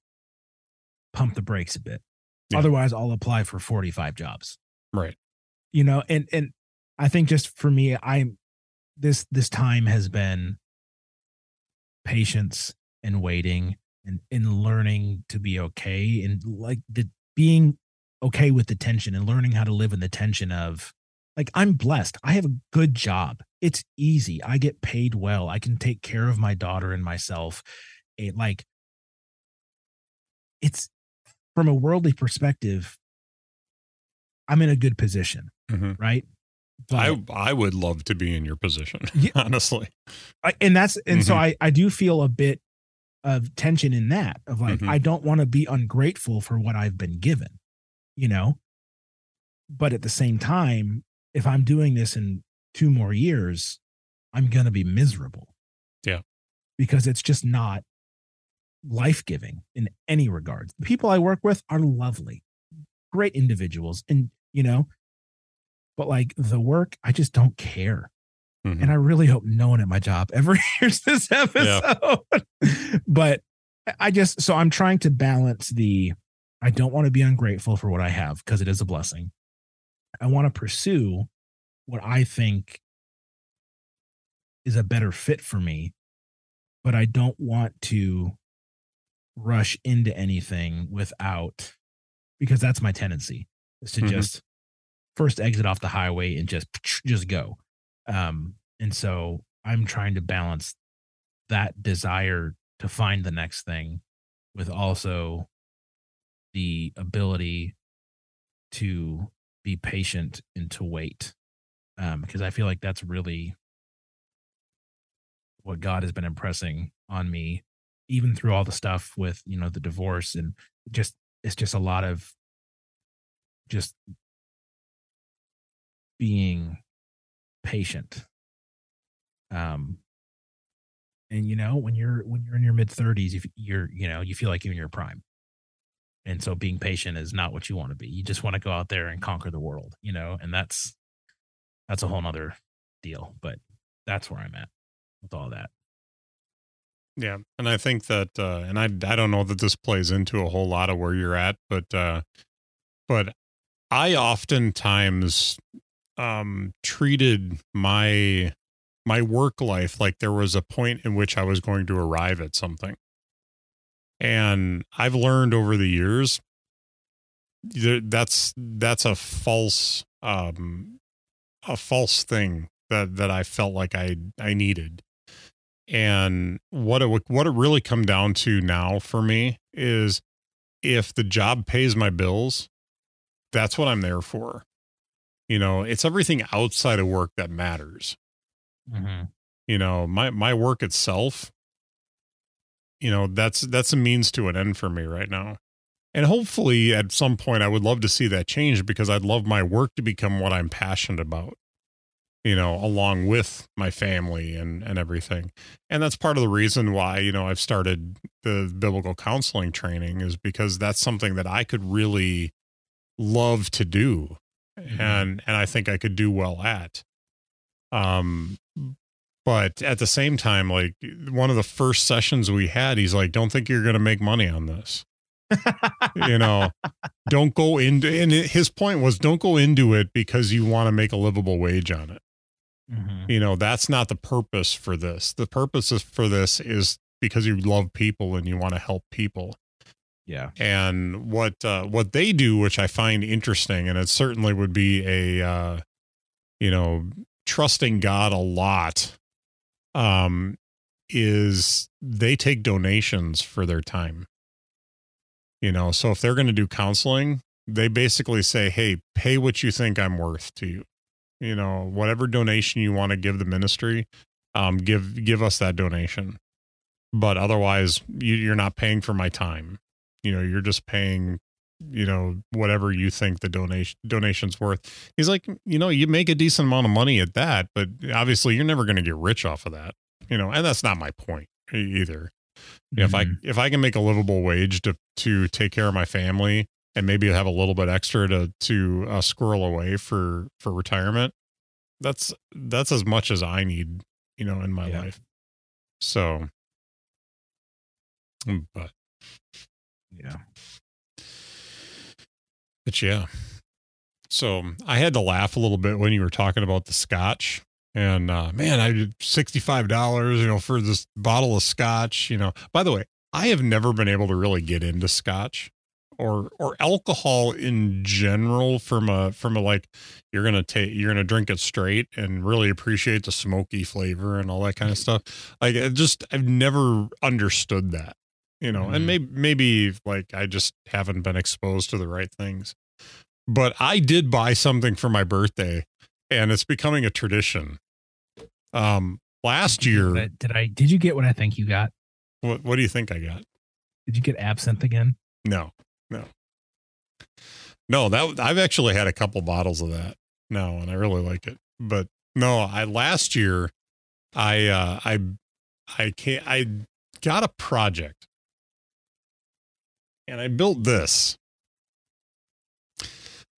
pump the brakes a bit. Yeah. Otherwise I'll apply for 45 jobs. Right. You know, and and I think just for me I'm this this time has been patience and waiting and in learning to be okay and like the being okay with the tension and learning how to live in the tension of like I'm blessed. I have a good job. It's easy. I get paid well. I can take care of my daughter and myself. It like it's from a worldly perspective I'm in a good position, Mhm. right? I I would love to be in your position, Yeah. honestly. I, and that's and so Mhm. I I do feel a bit of tension in that of like Mhm. I don't want to be ungrateful for what I've been given, you know. But at the same time, if I'm doing this in two more years, I'm gonna be miserable. Yeah. because it's just not life giving in any regards. The people I work with are lovely, great individuals, and you know, but like the work, I just don't care. Mhm. And I really hope no one at my job ever hears this episode. but I just, so I'm trying to balance the, I don't want to be ungrateful for what I have because it is a blessing. I want to pursue what I think is a better fit for me, but I don't want to rush into anything without, because that's my tendency is to Mhm. just first exit off the highway and just, just go. Um, and so I'm trying to balance that desire to find the next thing with also the ability to be patient and to wait. Um, because I feel like that's really what God has been impressing on me, even through all the stuff with, you know, the divorce and just, it's just a lot of just being patient. Um and you know when you're when you're in your mid 30s if you're you know you feel like you're in your prime. And so being patient is not what you want to be. You just want to go out there and conquer the world you know and that's that's a whole nother deal but that's where i'm at with all that. Yeah, and I think that, uh, and I I don't know that this plays into a whole lot of where you're at, but uh, but I oftentimes um, treated my my work life like there was a point in which I was going to arrive at something, and I've learned over the years that's that's a false um, a false thing that that I felt like I I needed. And what it what it really come down to now for me is if the job pays my bills that's what i'm there for you know it's everything outside of work that matters. Mm-hmm. You know my my work itself you know that's that's a means to an end for me right now. And hopefully at some point i would love to see that change because i'd love my work to become what i'm passionate about you know along with my family and and everything. And that's part of the reason why you know i've started the biblical counseling training is because that's something that i could really love to do. And and i think i could do well at. Um but at the same time like one of the first sessions we had he's like don't think you're going to make money on this. You know don't go into and his point was don't go into it because you want to make a livable wage on it. Mhm. you know that's not the purpose for this. The purpose for this is because you love people and you want to help people yeah. And what uh, what they do which i find interesting and it certainly would be a uh, you know trusting god a lot um is they take donations for their time. You know so if they're going to do counseling they basically say hey pay what you think i'm worth to you. You know whatever donation you want to give the ministry um give give us that donation. But otherwise you, you're not paying for my time you know you're just paying you know, whatever you think the donation donation's worth. He's like, you know, you make a decent amount of money at that, but obviously you're never going to get rich off of that, you know, and that's not my point either. Know, If I Mhm. if I can make a livable wage to to take care of my family and maybe have a little bit extra to to uh, squirrel away for for retirement, that's that's as much as I need, you know, in my Yeah. life. So, mm, but yeah. But yeah. So I had to laugh a little bit when you were talking about the scotch. And uh, man, I did $65, you know, for this bottle of scotch, you know. By the way, I have never been able to really get into scotch or or alcohol in general from a from a like you're gonna take you're gonna drink it straight and really appreciate the smoky flavor and all that kind of stuff. Like it just I've never understood that you know, and Mhm. maybe maybe like I just haven't been exposed to the right things. But I did buy something for my birthday, and it's becoming a tradition. Um, last year, Did I, did I? Did you get what I think you got? what what do you think I got? Did you get absinthe again? No, no, no. That I've actually had a couple bottles of that now, and I really like it. But no, I last year, I uh, I I can't. I got a project, and I built this.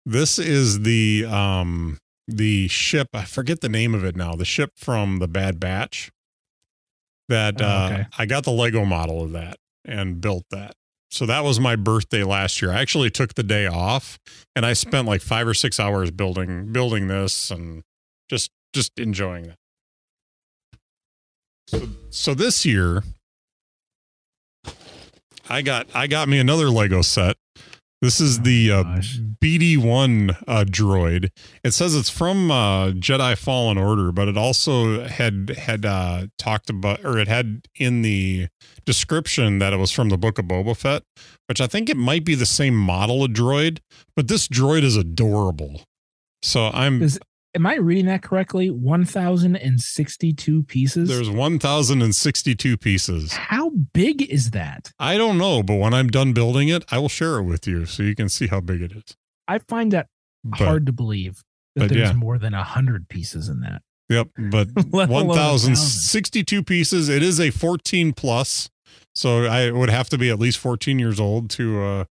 This is the um the ship. I forget the name of it now. The ship from the Bad Batch. That Oh, uh. I got the Lego model of that and built that. So that was my birthday last year. I actually took the day off and I spent like five or six hours building building this and just just enjoying that. So, so this year I got I got me another Lego set. This is the uh. BD1 uh, droid. It says it's from uh, Jedi Fallen Order, but it also had had uh, talked about, or it had in the description that it was from the Book of Boba Fett, which I think it might be the same model of droid, but this droid is adorable. So I'm Is- Am I reading that correctly? One thousand and sixty-two pieces. there's 1,062 pieces. How big is that? I don't know, but when I'm done building it, I will share it with you so you can see how big it is. I find that But, hard to believe that there's yeah. more than a hundred pieces in that. Yep, but Let alone a thousand. 1,062 pieces. It is a 14 plus, so I would have to be at least 14 years old to uh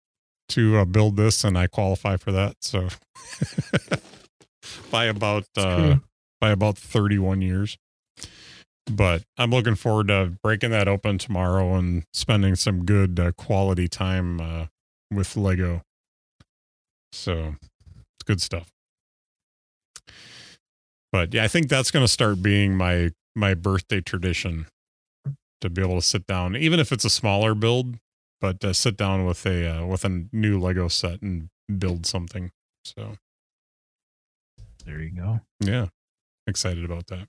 to uh, build this, and I qualify for that. So by about uh by about 31 years. But I'm looking forward to breaking that open tomorrow and spending some good uh, quality time uh, with Lego. So it's good stuff. But yeah, I think that's going to start being my my birthday tradition to be able to sit down, even if it's a smaller build, but uh, sit down with a uh, with a new Lego set and build something. So There you go. yeah, excited about that.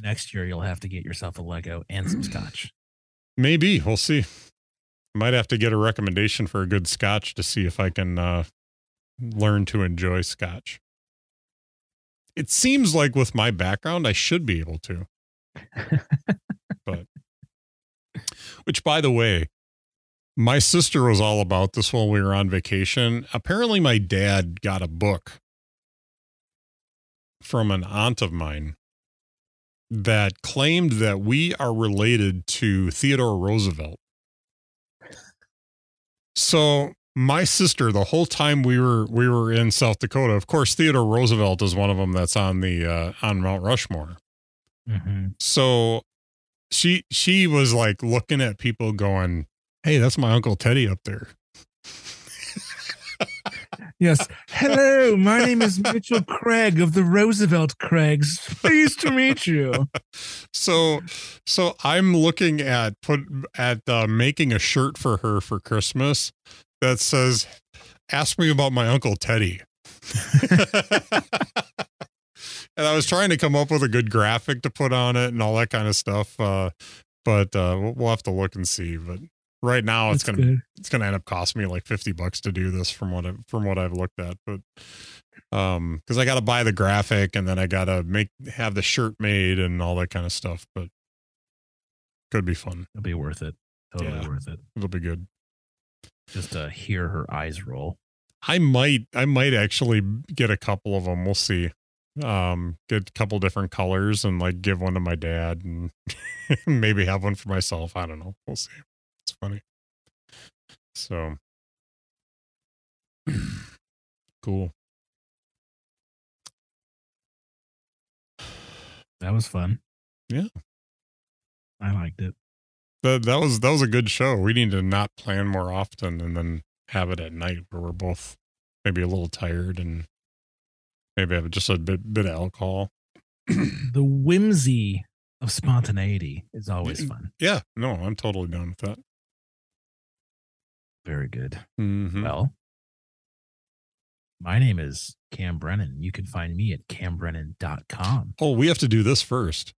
Next year you'll have to get yourself a Lego and some scotch. Maybe we'll see. Might have to get a recommendation for a good scotch to see if I can uh, learn to enjoy scotch. It seems like with my background, I should be able to. but, which, by the way, my sister was all about this while we were on vacation. Apparently, my dad got a book from an aunt of mine that claimed that we are related to Theodore Roosevelt. So my sister, the whole time we were we were in South Dakota, of course, Theodore Roosevelt is one of them that's on the uh, on Mount Rushmore. Mhm. So she she was like looking at people going, "Hey, that's my uncle Teddy up there." Yes. Hello, my name is Mitchell Craig of the Roosevelt Craigs. Pleased to meet you. So so I'm looking at put at uh, making a shirt for her for Christmas that says, "Ask me about my uncle Teddy." and I was trying to come up with a good graphic to put on it and all that kind of stuff. Uh, but uh, we'll- we'll have to look and see. But right now, it's That's gonna good. it's gonna end up costing me like fifty bucks to do this from what I, from what I've looked at. But um, because I got to buy the graphic and then I got to make have the shirt made and all that kind of stuff. But could be fun. It'll be worth it. Totally Yeah. worth it. It'll be good. just to hear her eyes roll. I might I might actually get a couple of them. We'll see. Um, get a couple different colors and like give one to my dad and maybe have one for myself. I don't know. We'll see. It's funny. So cool. That was fun. Yeah. I liked it. That that was that was a good show. We need to not plan more often and then have it at night where we're both maybe a little tired and maybe have just a bit bit of alcohol. the whimsy of spontaneity is always fun. Yeah, no, I'm totally down with that. Very good. Mhm. Well, my name is Cam Brennan. You can find me at cambrennan.com. Oh, we have to do this first.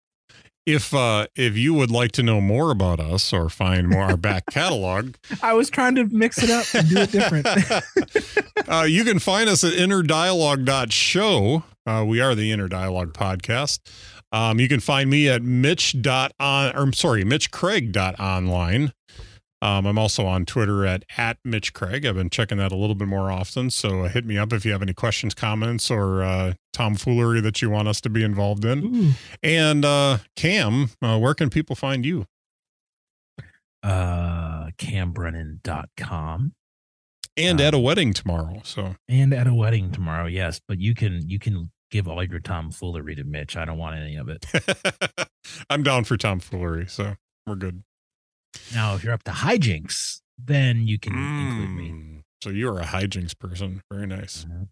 If uh if you would like to know more about us or find more our back catalog, I was trying to mix it up and do it different. uh, you can find us at innerdialogue.show. Uh, we are the Inner Dialogue podcast. Um, you can find me at mitch dot on or I'm sorry, mitchcraig.online. Um, I'm also on Twitter at at Mitch Craig. I've been checking that a little bit more often. So uh, hit me up if you have any questions, comments, or uh, tomfoolery that you want us to be involved in. Ooh. And uh, Cam, uh, where can people find you? Uh, cambrennan.com And Um, at a wedding tomorrow. So and at a wedding tomorrow. Yes, but you can you can give all your tomfoolery to Mitch. I don't want any of it. I'm down for tomfoolery. So we're good. Now, if you're up to hijinks, then you can include me. Mm. So you're a hijinks person. Very nice. Mhm.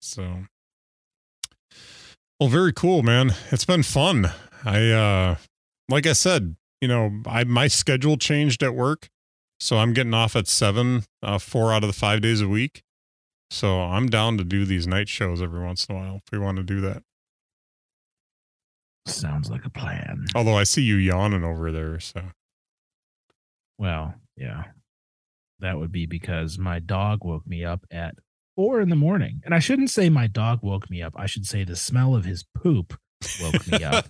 So well, very cool, man. It's been fun. I uh like I said, you know, I my schedule changed at work. So I'm getting off at seven, uh, four out of the five days a week. So I'm down to do these night shows every once in a while if we want to do that. Sounds like a plan. Although I see you yawning over there, so Well, yeah. That would be because my dog woke me up at four in the morning. And I shouldn't say my dog woke me up. I should say the smell of his poop woke me up.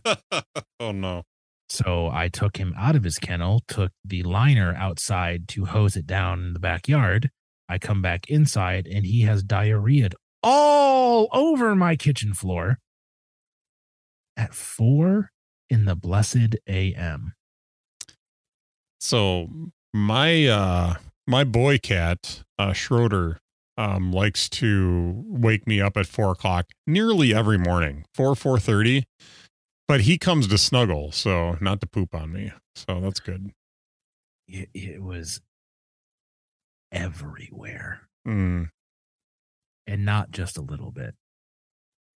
oh no. So I took him out of his kennel, took the liner outside to hose it down in the backyard. I come back inside and he has diarrhea all over my kitchen floor at four in the blessed AM. So my uh my boy cat, uh Schroeder, um, likes to wake me up at four o'clock nearly every morning, four, four thirty. But he comes to snuggle, so not to poop on me. So that's good. It, it was everywhere Mm. and not just a little bit.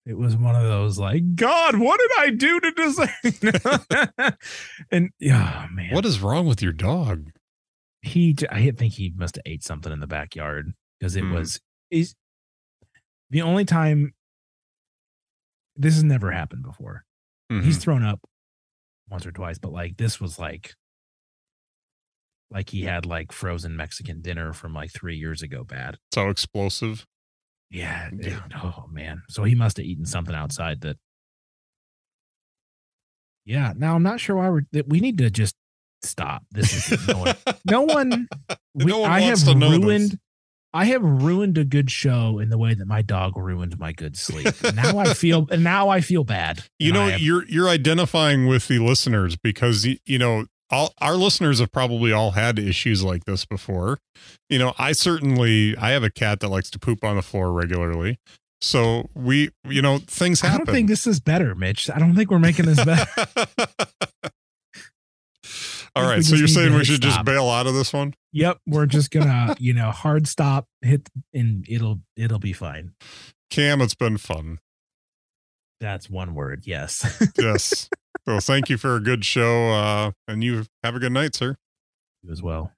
It was one of those like, God, what did I do to deserve? and yeah, man, What is wrong with your dog? he i think he must have ate something in the backyard because it Hmm. was is the only time this has never happened before. He's Mhm. thrown up once or twice, but like this was like like he had like frozen Mexican dinner from like three years ago bad. so explosive. Yeah. it- Yeah. oh man. So he must have eaten something outside that Yeah. Now I'm not sure why we're that we need to just stop. This is no one no one we, No one I have to know this. ruined I have ruined a good show in the way that my dog ruined my good sleep. Now I feel and now I feel bad. You know, have- you're you're identifying with the listeners because you know all our listeners have probably all had issues like this before. You know, I certainly I have a cat that likes to poop on the floor regularly. So we, you know, things happen. I don't think this is better, Mitch. I don't think we're making this better. all right, so you're saying we should just bail out of this one? yep, we're just gonna, you know, hard stop, hit, and it'll it'll be fine. Cam, it's been fun. That's one word. Yes. Yes. so thank you for a good show uh and you have a good night, sir. you as well.